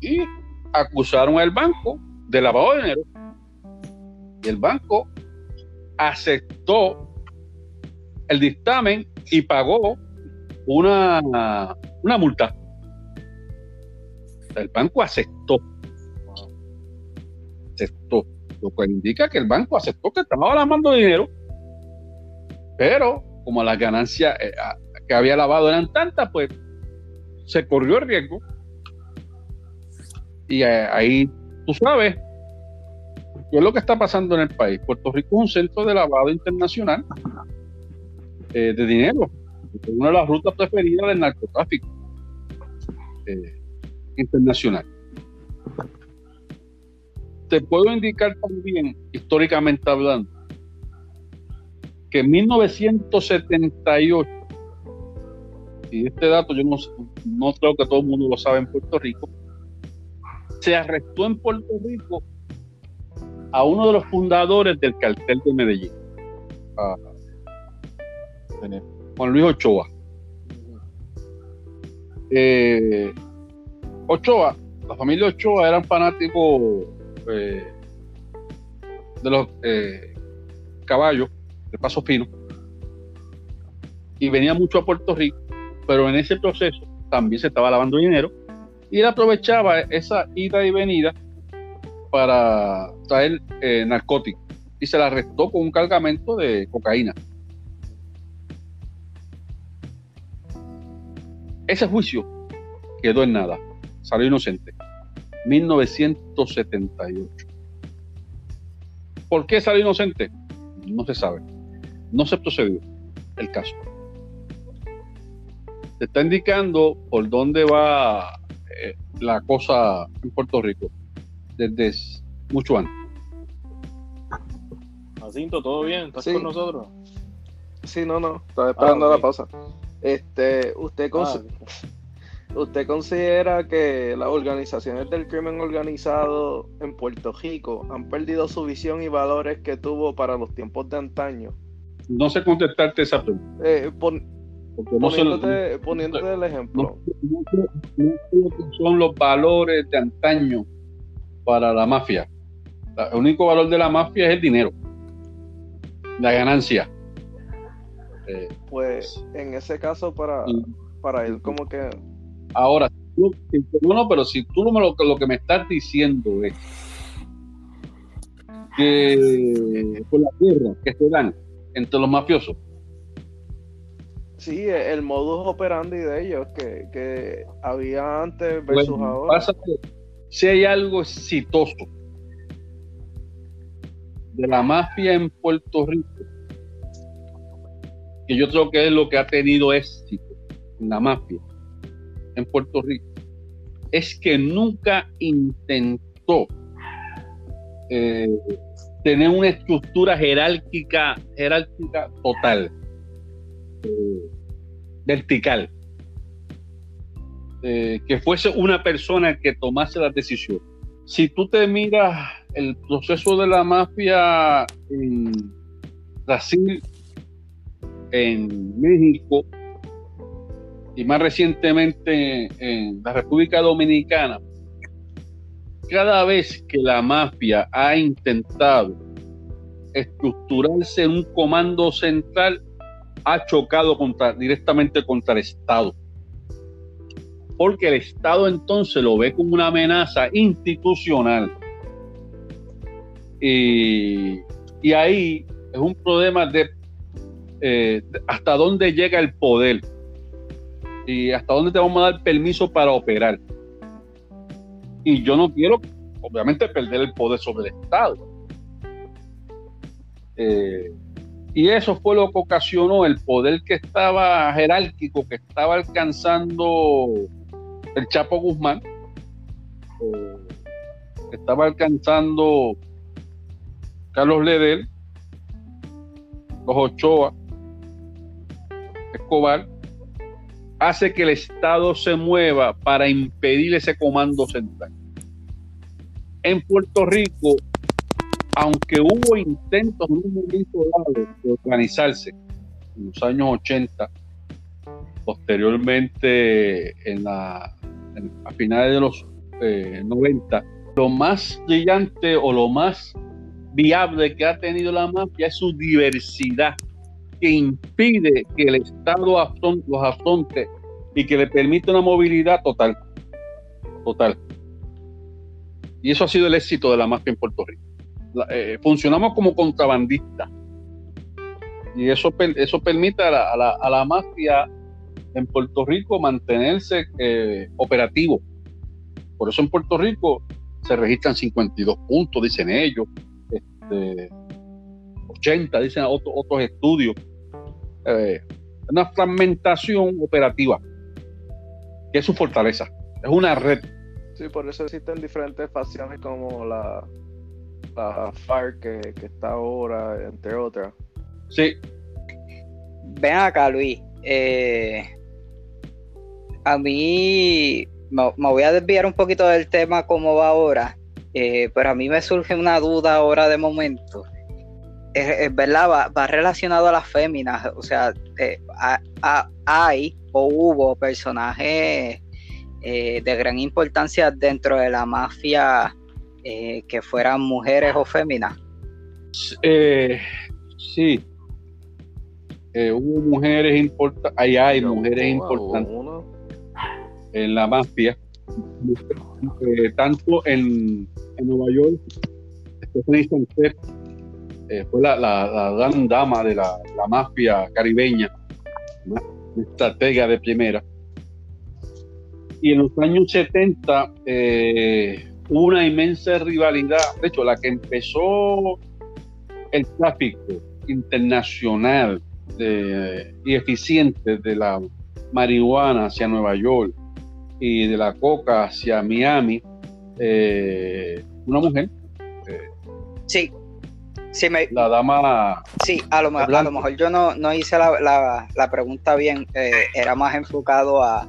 Y acusaron al banco de lavado de dinero. El banco aceptó el dictamen y pagó una, una multa. El banco aceptó. Aceptó. Lo que indica que el banco aceptó que estaba lavando dinero, pero como las ganancias eh, que había lavado eran tantas, pues se corrió el riesgo. Y eh, ahí, tú sabes, ¿Qué es lo que está pasando en el país? Puerto Rico es un centro de lavado internacional eh, de dinero. Una de las rutas preferidas del narcotráfico eh, internacional. Te puedo indicar también, históricamente hablando, que en 1978, y este dato yo no, no creo que todo el mundo lo sabe en Puerto Rico, se arrestó en Puerto Rico a uno de los fundadores del cartel de Medellín, Juan Luis Ochoa. Eh, Ochoa, la familia Ochoa eran fanáticos eh, de los eh, caballos de Paso Fino y venía mucho a Puerto Rico, pero en ese proceso también se estaba lavando dinero y él aprovechaba esa ida y venida para traer eh, narcóticos y se la arrestó con un cargamento de cocaína. Ese juicio quedó en nada, salió inocente. 1978. ¿Por qué salió inocente? No se sabe. No se procedió el caso. Se está indicando por dónde va eh, la cosa en Puerto Rico desde mucho antes. Jacinto, ¿todo bien? ¿Estás con nosotros? Sí, no, no, estaba esperando ah, la pausa. Este, usted, ah, ¿Usted considera que las organizaciones del crimen organizado en Puerto Rico han perdido su visión y valores que tuvo para los tiempos de antaño? No sé contestarte esa pregunta. Eh, poniéndote, poniéndote el ejemplo. No, son los valores de antaño para la mafia. El único valor de la mafia es el dinero, la ganancia. Eh, pues en ese caso para, para él como que... Ahora, pero si tú lo, lo que me estás diciendo es que por la guerra que se dan entre los mafiosos. Sí, el modus operandi de ellos que, que había antes versus ahora si hay algo exitoso de la mafia en Puerto Rico, que yo creo que es lo que ha tenido éxito en la mafia en Puerto Rico, es que nunca intentó eh, tener una estructura jerárquica, jerárquica total, eh, vertical, eh, que fuese una persona que tomase la decisión. Si tú te miras el proceso de la mafia en Brasil, en México y más recientemente en la República Dominicana, cada vez que la mafia ha intentado estructurarse en un comando central, ha chocado contra, directamente contra el Estado. Porque el Estado entonces lo ve como una amenaza institucional. Y, ahí es un problema de eh, hasta dónde llega el poder y hasta dónde te vamos a dar permiso para operar y yo no quiero, obviamente, perder el poder sobre el Estado. Eh, y eso fue lo que ocasionó el poder que estaba jerárquico, que estaba alcanzando el Chapo Guzmán, que estaba alcanzando Carlos Ledel, los Ochoa, Hace que el Estado se mueva para impedir ese comando central. En Puerto Rico, aunque hubo intentos de organizarse en los años 80, posteriormente en la, a finales de los 90, eh, lo más brillante o lo más viable que ha tenido la mafia es su diversidad que impide que el Estado los afronte y que le permite una movilidad total. Total. Y eso ha sido el éxito de la mafia en Puerto Rico. Eh, funcionamos como contrabandistas. Y eso, eso permite a la, a, la, mafia en Puerto Rico mantenerse eh, operativo. Por eso en Puerto Rico se registran 52 puntos, dicen ellos. Este, 80, dicen otros estudios. Eh, una fragmentación operativa, que es su fortaleza. Es una red. Sí, por eso existen diferentes facciones como la, la FARC que, está ahora, entre otras. Sí. Ven acá, Luis. Eh, a mí me, voy a desviar un poquito del tema como va ahora, eh, pero a mí me surge una duda ahora de momento es, verdad, va, relacionado a las féminas, o sea, eh, hay o hubo personajes eh, de gran importancia dentro de la mafia eh, que fueran mujeres o féminas. sí, hubo mujeres importantes, ahí hay mujeres importantes en la mafia, tanto en, en Nueva York, Stephanie eh, fue la, gran dama de la, mafia caribeña, una estratega de primera. Y en los años 70 eh, hubo una inmensa rivalidad, de hecho, la que empezó el tráfico internacional y eficiente de la marihuana hacia Nueva York y de la coca hacia Miami, eh, una mujer. sí, la dama. Sí, a lo, a lo mejor yo no, no hice la, la, pregunta bien, eh, era más enfocado a,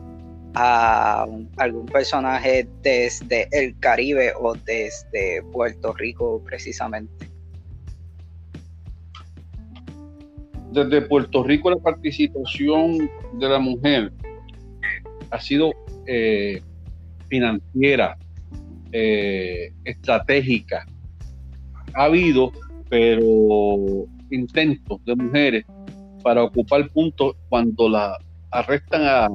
a algún personaje desde el Caribe o desde Puerto Rico precisamente. Desde Puerto Rico la participación de la mujer ha sido eh, financiera, eh, estratégica. Ha habido pero intentos de mujeres para ocupar puntos cuando la arrestan a,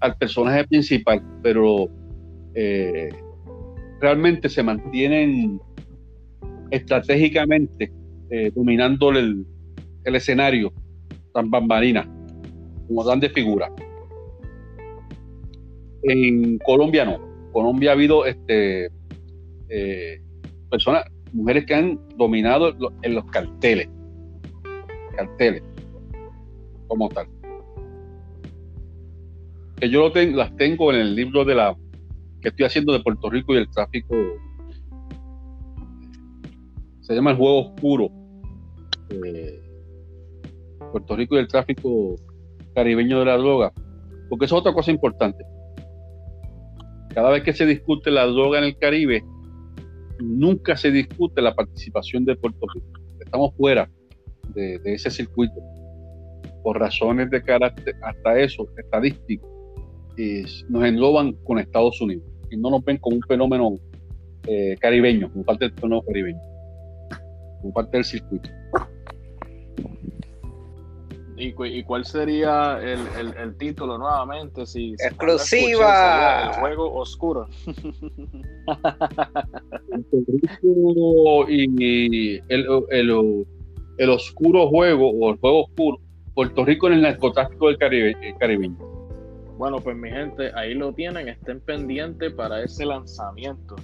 al personaje principal, pero eh, realmente se mantienen estratégicamente eh, dominando el, el, escenario, tan bambalinas, como dan de figura. En Colombia no. Colombia ha habido este, eh, personas, mujeres que han dominado en los carteles, carteles, como tal. Que yo lo tengo, las tengo en el libro de la que estoy haciendo de Puerto Rico y el tráfico se llama el juego oscuro. Eh, Puerto Rico y el tráfico caribeño de la droga, porque eso es otra cosa importante. Cada vez que se discute la droga en el Caribe, nunca se discute la participación de Puerto Rico. Estamos fuera de, ese circuito por razones de carácter, hasta eso, estadístico, nos engloban con Estados Unidos y no nos ven como un fenómeno eh, caribeño, como parte del fenómeno caribeño, como parte del circuito. ¿Y, cuál sería el, título nuevamente? Si, Exclusiva. el juego oscuro. y el, oscuro juego o el juego oscuro, Puerto Rico en el narcotráfico del Caribe, caribeño. Bueno, pues mi gente, ahí lo tienen, estén pendientes para ese lanzamiento.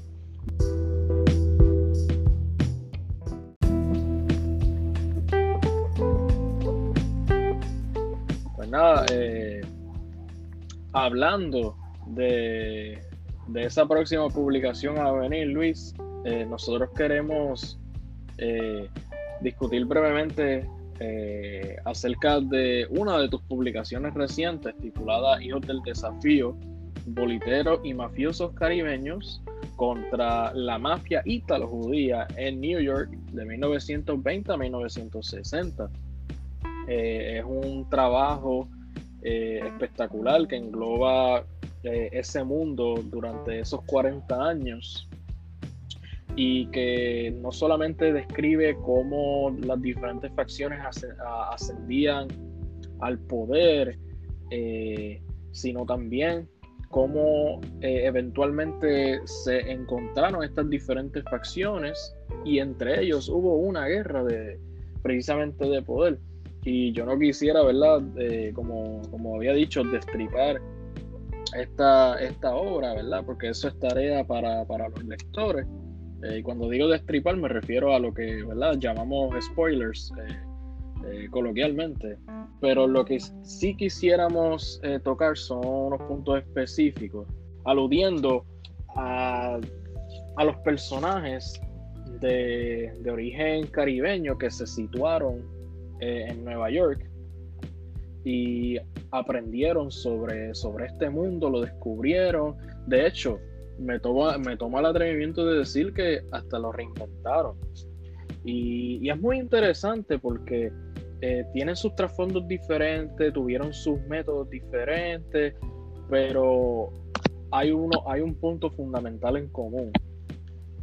Nada, eh, hablando de, esa próxima publicación a venir, Luis, eh, nosotros queremos eh, discutir brevemente eh, acerca de una de tus publicaciones recientes titulada Hijos del Desafío, boliteros y mafiosos caribeños contra la mafia ítalo-judía en New York de 1920 a 1960. Eh, es un trabajo eh, espectacular que engloba ese mundo durante esos 40 años y que no solamente describe cómo las diferentes facciones ascendían al poder, eh, sino también cómo eh, eventualmente se encontraron estas diferentes facciones y entre ellos hubo una guerra de precisamente de poder. Y yo no quisiera, ¿verdad? Eh, como, como había dicho, destripar esta, esta obra, ¿verdad? Porque eso es tarea para, para los lectores eh, y cuando digo destripar me refiero a lo que ¿verdad? llamamos spoilers eh, coloquialmente. Pero lo que sí quisiéramos tocar son unos puntos específicos, aludiendo a, a los personajes de, de, origen caribeño que se situaron en Nueva York y aprendieron sobre, sobre este mundo, lo descubrieron. De hecho, me toma, me el atrevimiento de decir que hasta lo reinventaron. Y, es muy interesante porque eh, tienen sus trasfondos diferentes, tuvieron sus métodos diferentes, pero hay, uno, hay un punto fundamental en común.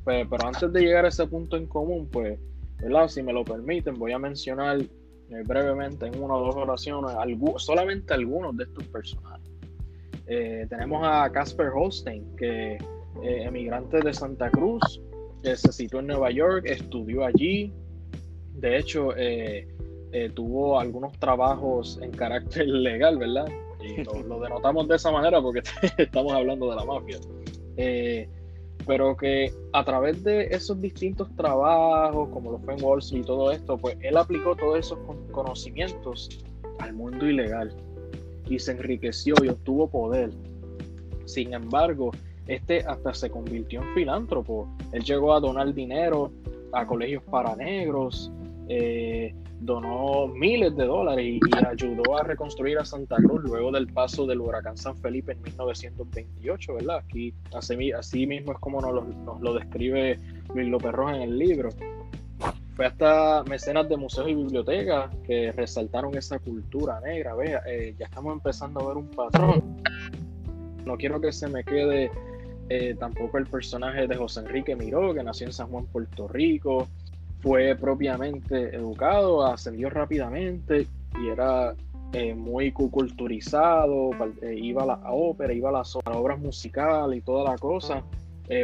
Pero, antes de llegar a ese punto en común, pues, si me lo permiten, voy a mencionar eh, brevemente en una o dos oraciones solamente algunos de estos personajes. Eh, tenemos a Casper Holstein, que eh, emigrante de Santa Cruz, se situó en Nueva York, estudió allí. De hecho, tuvo algunos trabajos en carácter legal, ¿verdad? Y lo, denotamos de esa manera porque estamos hablando de la mafia. Pero que a través de esos distintos trabajos, como los fue en Wall Street y todo esto, pues él aplicó todos esos conocimientos al mundo ilegal y se enriqueció y obtuvo poder. Sin embargo, este hasta se convirtió en filántropo. Él llegó a donar dinero a colegios para negros, eh, donó miles de dólares y, ayudó a reconstruir a Santa Cruz luego del paso del huracán San Felipe en 1928, ¿verdad? Aquí así, mismo es como nos lo, nos lo describe Luis López Rojas en el libro. Fue hasta mecenas de museos y bibliotecas que resaltaron esa cultura negra. Vea, eh, ya estamos empezando a ver un patrón. No quiero que se me quede eh, tampoco el personaje de José Enrique Miró, que nació en San Juan, Puerto Rico. Fue propiamente educado, ascendió rápidamente y era eh, muy culturizado. iba a la ópera, iba a las, obras musicales y toda la cosa.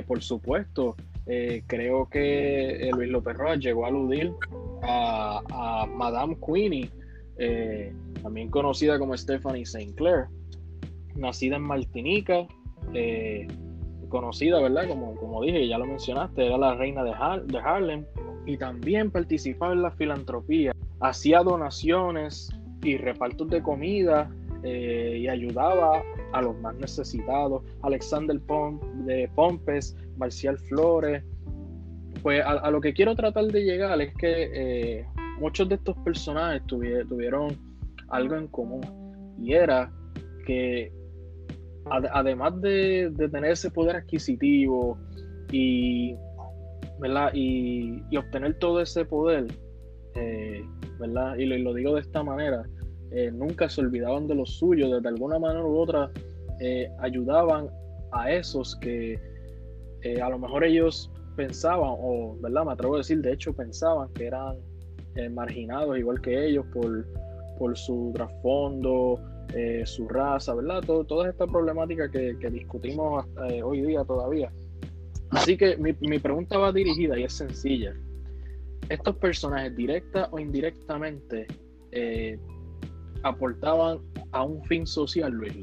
por supuesto, eh, creo que eh, Luis López Rojas llegó a aludir a, Madame Queenie, eh, también conocida como Stephanie St. Clair, nacida en Martinica, conocida, ¿verdad? Como, como dije, ya lo mencionaste, era la reina de, de Harlem y también participaba en la filantropía, hacía donaciones y repartos de comida y ayudaba a los más necesitados. Alexander de Pompes, Marcial Flores, pues a, lo que quiero tratar de llegar es que eh, muchos de estos personajes tuvieron algo en común y era que además de, tener ese poder adquisitivo y, ¿verdad? y, obtener todo ese poder, eh, ¿verdad? y lo, digo de esta manera, eh, nunca se olvidaban de los suyos, de alguna manera u otra ayudaban a esos que a lo mejor ellos pensaban, o verdad, me atrevo a decir, de hecho pensaban que eran eh, marginados igual que ellos por, por su trasfondo, eh, su raza, ¿verdad? Todo, toda esta problemática que, discutimos eh, hoy día todavía. Así que mi, mi, pregunta va dirigida y es sencilla. ¿Estos personajes, directa o indirectamente, aportaban a un fin social, Luis?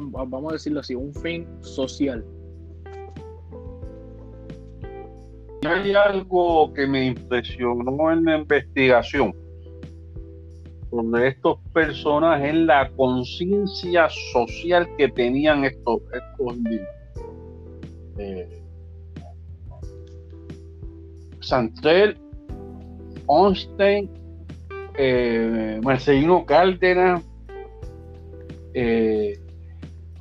vamos a decirlo así, un fin social hay algo que me impresionó en la investigación sobre estos personajes, la conciencia social que tenían estos, estos eh, Santel, Onstein, eh, Marcelino Cárdenas, eh,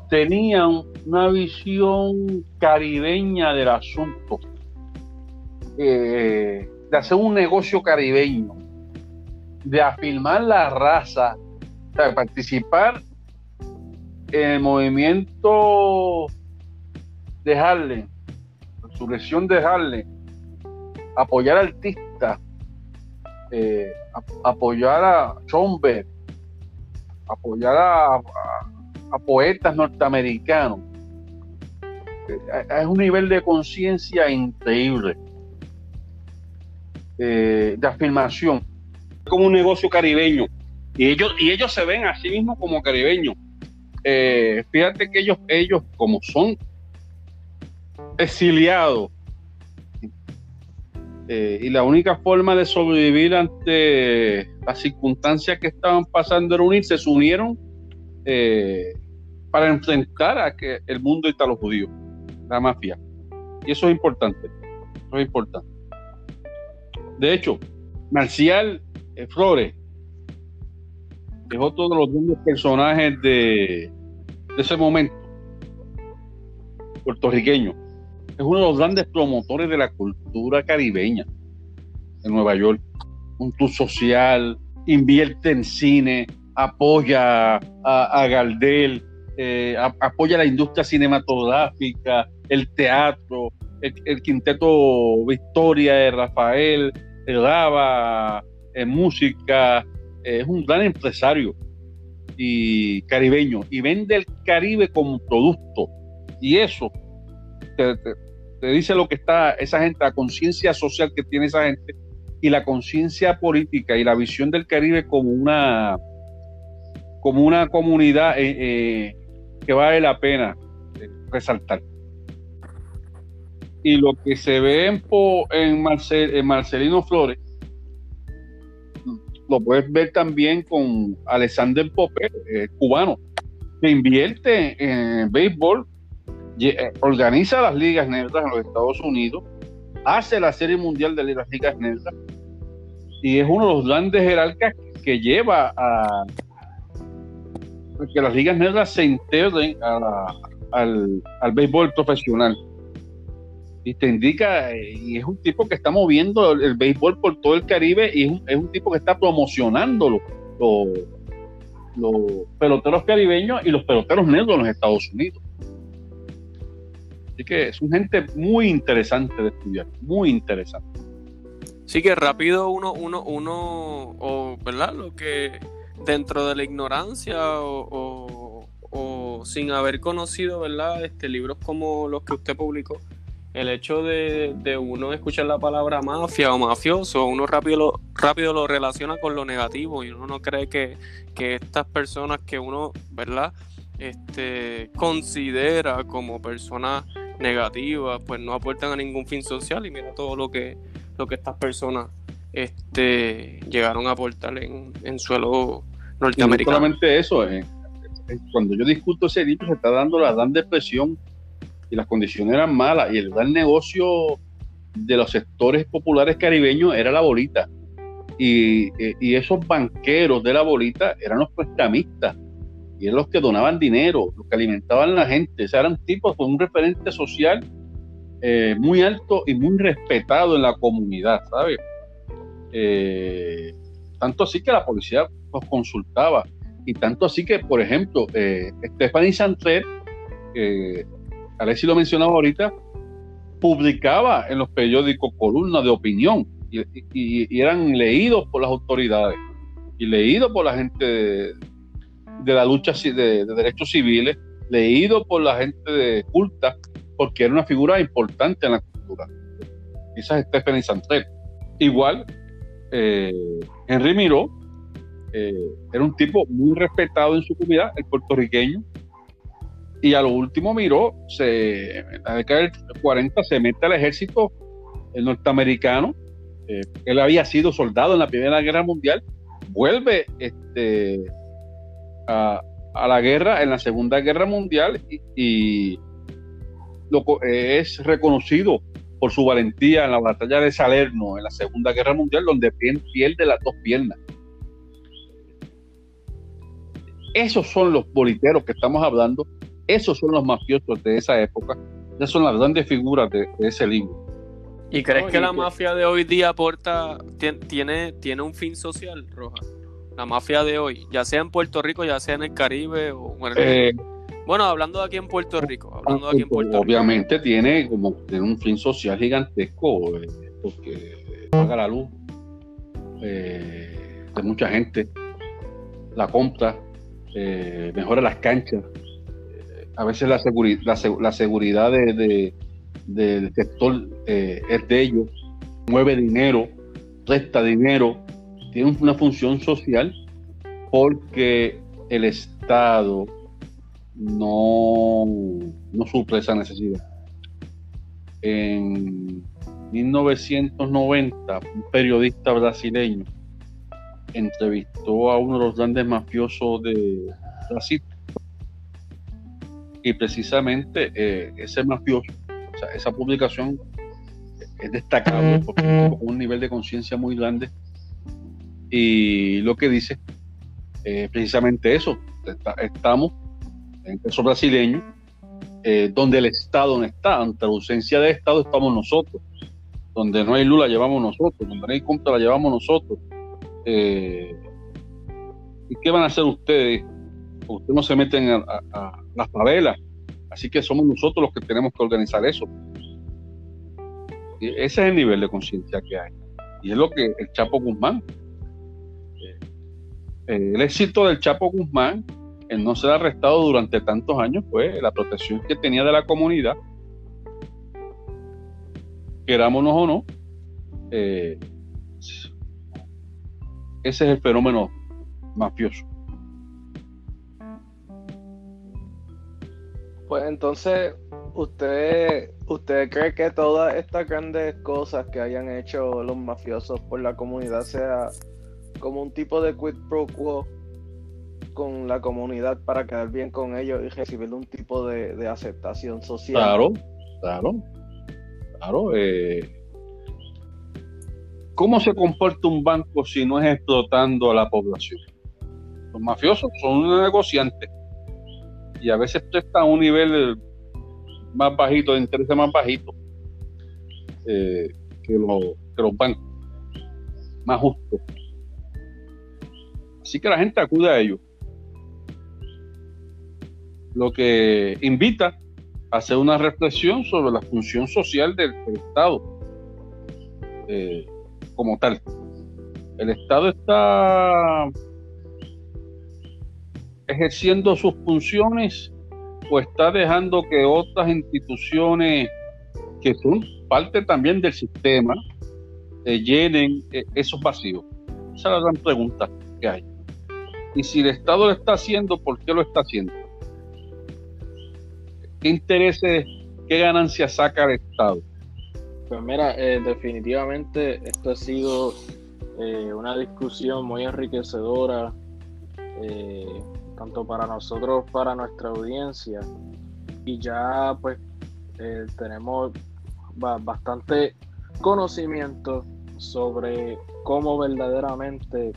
tenían una visión caribeña del asunto. Eh, de hacer un negocio caribeño, de afirmar la raza, de participar en el movimiento de Harlem, resurrección de Harlem, apoyar artistas, eh, apoyar a Schomberg, apoyar a, a poetas norteamericanos. Eh, es un nivel de conciencia increíble. Eh, de afirmación, como un negocio caribeño. Y ellos, y ellos se ven a sí mismos como caribeños. Eh, fíjate que ellos, ellos, como son exiliados, eh, y la única forma de sobrevivir ante las circunstancias que estaban pasando era unirse, se unieron para enfrentar a que el mundo los judío, la mafia. Y eso es importante. Eso es importante. De hecho, Marcial eh, Flores es otro de los grandes personajes de, ese momento puertorriqueño. Es uno de los grandes promotores de la cultura caribeña en Nueva York. Un tour social, invierte en cine, apoya a, Galdel, eh, apoya la industria cinematográfica, el teatro, el, quinteto Victoria de Rafael, graba en música, es un gran empresario y caribeño y vende el Caribe como producto. Y eso te, dice lo que está esa gente, la conciencia social que tiene esa gente y la conciencia política y la visión del Caribe como una como una comunidad eh, eh, que vale la pena eh, resaltar. Y lo que se ve en, en, Marcelino Flores, lo puedes ver también con Alexander Popper, eh, cubano, que invierte en béisbol, organiza las ligas negras en los Estados Unidos, hace la Serie Mundial de las Ligas Negras y es uno de los grandes jerarcas que lleva a, que las ligas negras se integren al, al béisbol profesional y te indica, y es un tipo que está moviendo el, béisbol por todo el Caribe y es un, tipo que está promocionando los, peloteros caribeños y los peloteros negros en los Estados Unidos. Así que es un gente muy interesante de estudiar, muy interesante. Sí que rápido uno, uno, uno, o, ¿verdad? Lo que dentro de la ignorancia o, sin haber conocido, ¿verdad? Este, libros como los que usted publicó, el hecho de, uno escuchar la palabra mafia o mafioso, uno rápido lo, rápido lo relaciona con lo negativo y uno no cree que, estas personas que uno, ¿verdad? Este, considera como personas negativas, pues no aportan a ningún fin social y mira todo lo que, lo que estas personas este, llegaron a aportar en, en suelo norteamericano. no solamente eso, eh, cuando yo discuto ese libro se está dando la gran depresión y las condiciones eran malas y el gran negocio de los sectores populares caribeños era la bolita. Y, eh, y esos banqueros de la bolita eran los prestamistas y eran los que donaban dinero, los que alimentaban a la gente. O sea, eran tipos con un referente social eh, muy alto y muy respetado en la comunidad, ¿sabes? Eh, tanto así que la policía los consultaba y tanto así que, por ejemplo, eh, Stephanie Santer, eh, Alexi lo mencionaba ahorita, publicaba en los periódicos columnas de opinión y, eran leídos por las autoridades y leídos por la gente de, la lucha de, derechos civiles, leídos por la gente de culta, porque era una figura importante en la cultura. Es Stephanie Santer. Igual, eh, Henry Miró eh, era un tipo muy respetado en su comunidad, el puertorriqueño, y a lo último Miró, se, en la década del 40 se mete al ejército el norteamericano, eh, él había sido soldado en la Primera Guerra Mundial, vuelve este, a, la guerra en la Segunda Guerra Mundial y, eh, es reconocido por su valentía en la batalla de Salerno en la Segunda Guerra Mundial, donde pierde las dos piernas. Esos son los boliteros que estamos hablando, esos son los mafiosos de esa época, esas son las grandes figuras de, ese libro. ¿Y crees que la mafia de hoy día aporta, tiene, tiene un fin social, Roja? La mafia de hoy, ya sea en Puerto Rico, ya sea en el Caribe o eh, bueno, hablando de aquí en Puerto Rico, hablando aquí en Puerto obviamente tiene como tiene un fin social gigantesco eh, porque paga la luz eh, de mucha gente, la compra, mejora las canchas. A veces la, la, seguridad de, del sector es de ellos, mueve dinero, resta dinero, tiene una función social porque el Estado no, no suple esa necesidad. En 1990, un periodista brasileño entrevistó a uno de los grandes mafiosos de Brasil. Y precisamente eh, ese mafioso, o sea, esa publicación es destacable porque con un nivel de conciencia muy grande. Y lo que dice es precisamente eso. estamos en caso brasileño, eh, donde el Estado no está, ante la ausencia de Estado estamos nosotros. Donde no hay luz la llevamos nosotros, donde no hay compra la llevamos nosotros eh, ¿Y qué van a hacer ustedes? Ustedes no se meten a, las favelas, así que somos nosotros los que tenemos que organizar eso. Ese es el nivel de conciencia que hay. Y es lo que el Chapo Guzmán, eh, el éxito del Chapo Guzmán en no ser arrestado durante tantos años fue la protección que tenía de la comunidad, querámonos o no, eh, ese es el fenómeno mafioso. Pues entonces, ¿usted, ¿usted cree que todas estas grandes cosas que hayan hecho los mafiosos por la comunidad sea como un tipo de quid pro quo con la comunidad para quedar bien con ellos y recibir un tipo de, aceptación social? Claro, claro, claro. Eh, ¿Cómo se comporta un banco si no es explotando a la población? Los mafiosos son unos negociantes y a veces prestan a un nivel más bajito, de interés más bajito eh, que, los bancos, más justo. Así que la gente acude a ellos. Lo que invita a hacer una reflexión sobre la función social del, Estado. Eh, como tal. El Estado está ejerciendo sus funciones o está dejando que otras instituciones que son parte también del sistema eh, llenen eh, esos vacíos. Esa es la gran pregunta que hay. Y si el Estado lo está haciendo, ¿por qué lo está haciendo? ¿Qué intereses, qué ganancias saca el Estado? Pues mira, eh, definitivamente esto ha sido eh, una discusión muy enriquecedora, eh, tanto para nosotros, para nuestra audiencia. Y ya pues tenemos bastante conocimiento sobre cómo verdaderamente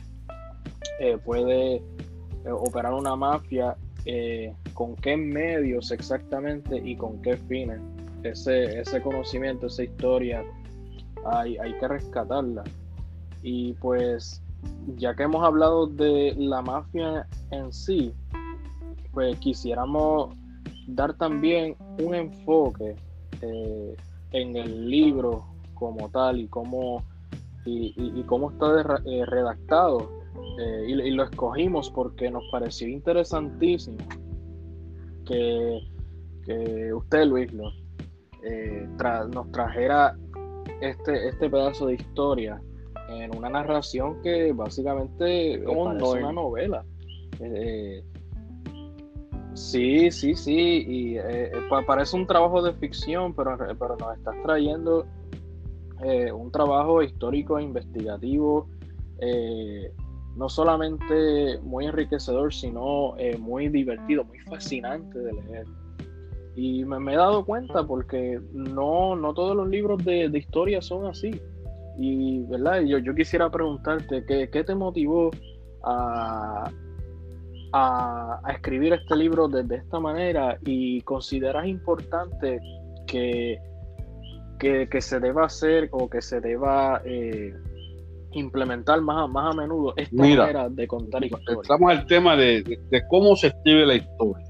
eh, puede eh, operar una mafia, eh, con qué medios exactamente y con qué fines. Ese, ese conocimiento, esa historia, hay, hay que rescatarla. Y pues, ya que hemos hablado de la mafia en sí, pues quisiéramos dar también un enfoque en el libro como tal y cómo, y, cómo está redactado. Eh, y, lo escogimos porque nos pareció interesantísimo que, usted, Luis, eh, nos trajera este, este pedazo de historia en una narración que básicamente es una novela. sí, sí, sí, y parece un trabajo de ficción, pero, pero nos estás trayendo eh, un trabajo histórico e investigativo, eh, no solamente muy enriquecedor, sino eh, muy divertido, muy fascinante de leer. Y me, he dado cuenta porque no, no todos los libros de, historia son así. Y ¿verdad? Yo, yo quisiera preguntarte, ¿qué, te motivó a, a, escribir este libro de, de esta manera? ¿Y consideras importante que que, se deba hacer o que se deba eh, implementar más, más a menudo esta manera de contar historias. Estamos al tema de, cómo se escribe la historia.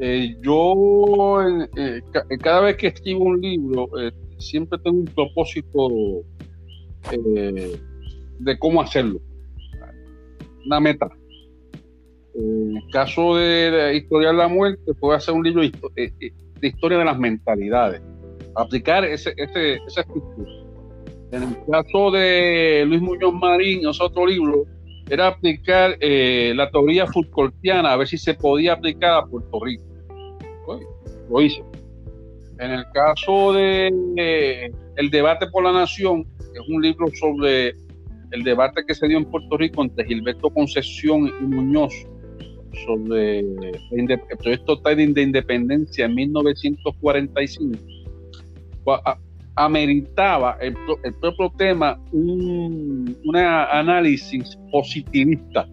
Eh, yo, eh, cada vez que escribo un libro, siempre tengo un propósito de cómo hacerlo. Una meta. En el caso de, Historia de la Muerte, puedo hacer un libro de historia de las mentalidades aplicar ese, esa estructura. En el caso de Luis Muñoz Marín, en otro libro, era aplicar eh, la teoría Foucaultiana, a ver si se podía aplicar a Puerto Rico. lo hice. En el caso de El debate por la nación, es un libro sobre el debate que se dio en Puerto Rico entre Gilberto Concepción y Muñoz sobre el proyecto de independencia en 1945 ameritaba el, propio tema un análisis positivista,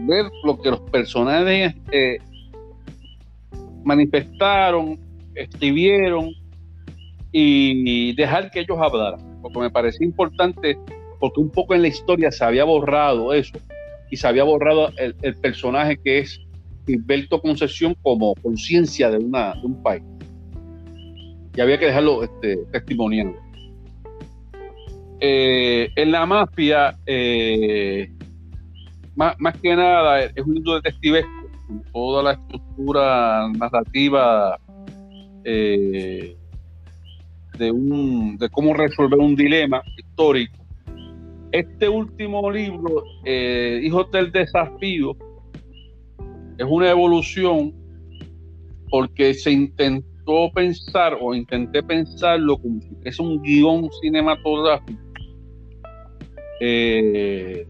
ver lo que los personajes eh, manifestaron, escribieron y dejar que ellos hablaran, porque me parecía importante, porque un poco en la historia se había borrado eso y se había borrado el, el personaje que es Gilberto Concesión como conciencia de, una, de un país y había que dejarlo este, testimoniando. Eh, en la mafia, eh, más, que nada, es un libro detectivesco, con toda la estructura narrativa eh, de, un, de cómo resolver un dilema histórico. Este último libro, Hijos del Desafío, es una evolución porque se intentó pensar o intenté pensarlo como si es un guion cinematográfico, eh,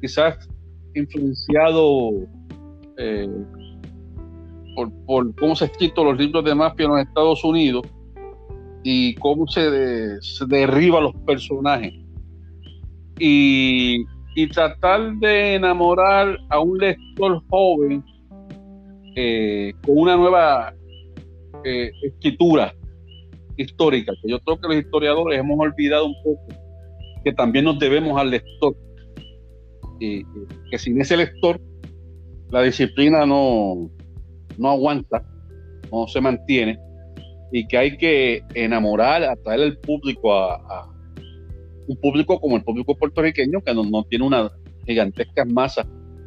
quizás influenciado eh, por, cómo se han escrito los libros de mafia en los Estados Unidos y cómo se, se derriba los personajes. Y, y tratar de enamorar a un lector joven eh, con una nueva eh, escritura histórica, que yo creo que los historiadores hemos olvidado un poco que también nos debemos al lector. Y, que sin ese lector la disciplina no, no aguanta, no se mantiene, y que hay que enamorar, atraer al público a, un público como el público puertorriqueño, que no, no tiene una gigantesca masa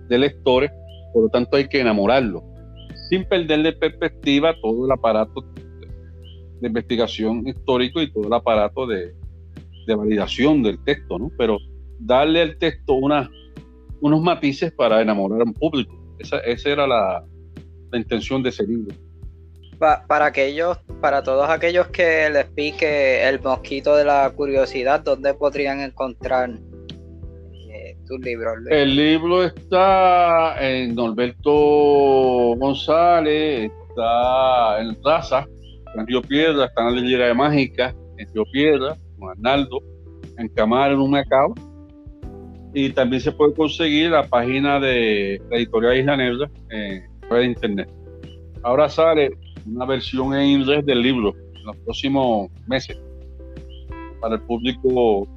de lectores, por lo tanto hay que enamorarlo sin perder de perspectiva todo el aparato de investigación histórico y todo el aparato de, validación del texto, ¿no? Pero darle al texto una, unos matices para enamorar a un público. Esa, era la, intención de ese libro. para aquellos, para todos aquellos que les pique el mosquito de la curiosidad, ¿dónde podrían encontrar el libro está en Norberto González, está en Raza, en Río Piedra, está en la Librería de Mágica, Río Piedra, con Arnaldo, en Camar, en un Macao. Y también se puede conseguir la página de la editorial Isla Negra en internet. Ahora sale una versión en inglés del libro en los próximos meses para el público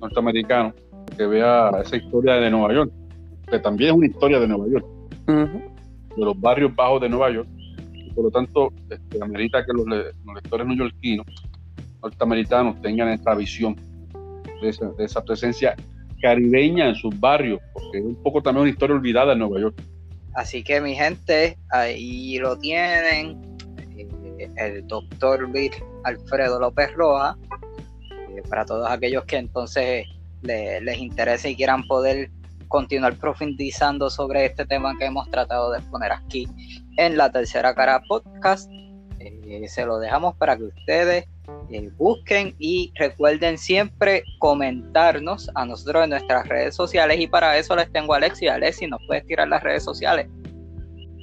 norteamericano que vea esa historia de Nueva York, que también es una historia de Nueva York, de los barrios bajos de Nueva York. Y por lo tanto, este, amerita que los, lectores neoyorquinos, norteamericanos, tengan esta visión de esa, presencia caribeña en sus barrios, porque es un poco también una historia olvidada en Nueva York. Así que mi gente, ahí lo tienen, eh, el doctor Luis Alfredo López Roja, eh, para todos aquellos que entonces les interese y quieran poder continuar profundizando sobre este tema que hemos tratado de exponer aquí en la tercera cara podcast. Eh, se lo dejamos para que ustedes eh, busquen y recuerden siempre comentarnos a nosotros en nuestras redes sociales y para eso les tengo a Alexi. Alexi, ¿nos puedes tirar las redes sociales?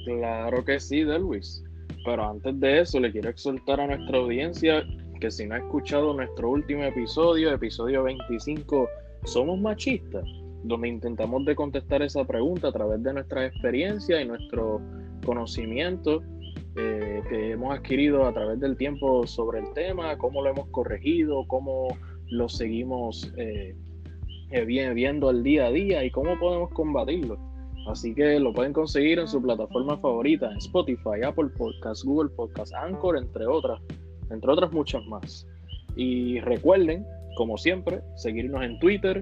Claro que sí, Delwis. Pero antes de eso, le quiero exhortar a nuestra audiencia que si no ha escuchado nuestro último episodio, episodio 25, ¿somos machistas? Donde intentamos de contestar esa pregunta a través de nuestra experiencia y nuestro conocimiento eh, que hemos adquirido a través del tiempo sobre el tema, cómo lo hemos corregido, cómo lo seguimos eh, viendo al día a día y cómo podemos combatirlo. Así que lo pueden conseguir en su plataforma favorita, en Spotify, Apple Podcasts, Google Podcasts, Anchor, entre otras entre otras muchas más. Y recuerden, como siempre, seguirnos en Twitter,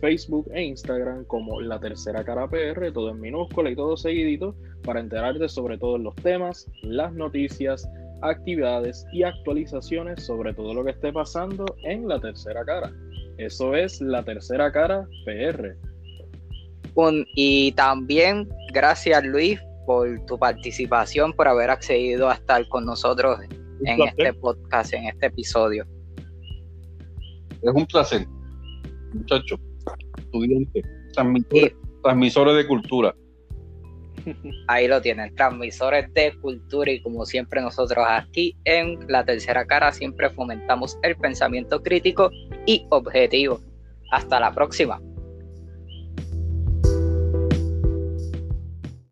Facebook e Instagram como La Tercera Cara PR, todo en minúscula y todo seguidito, para enterarte sobre todos los temas, las noticias, actividades y actualizaciones sobre todo lo que esté pasando en La Tercera Cara. Eso es La Tercera Cara PR. y también gracias Luis por tu participación, por haber accedido a estar con nosotros en este podcast, en este episodio. Es un placer, muchachos, estudiantes, transmisores, de cultura. Ahí lo tienen, transmisores de cultura y como siempre nosotros aquí en la tercera cara siempre fomentamos el pensamiento crítico y objetivo. Hasta la próxima.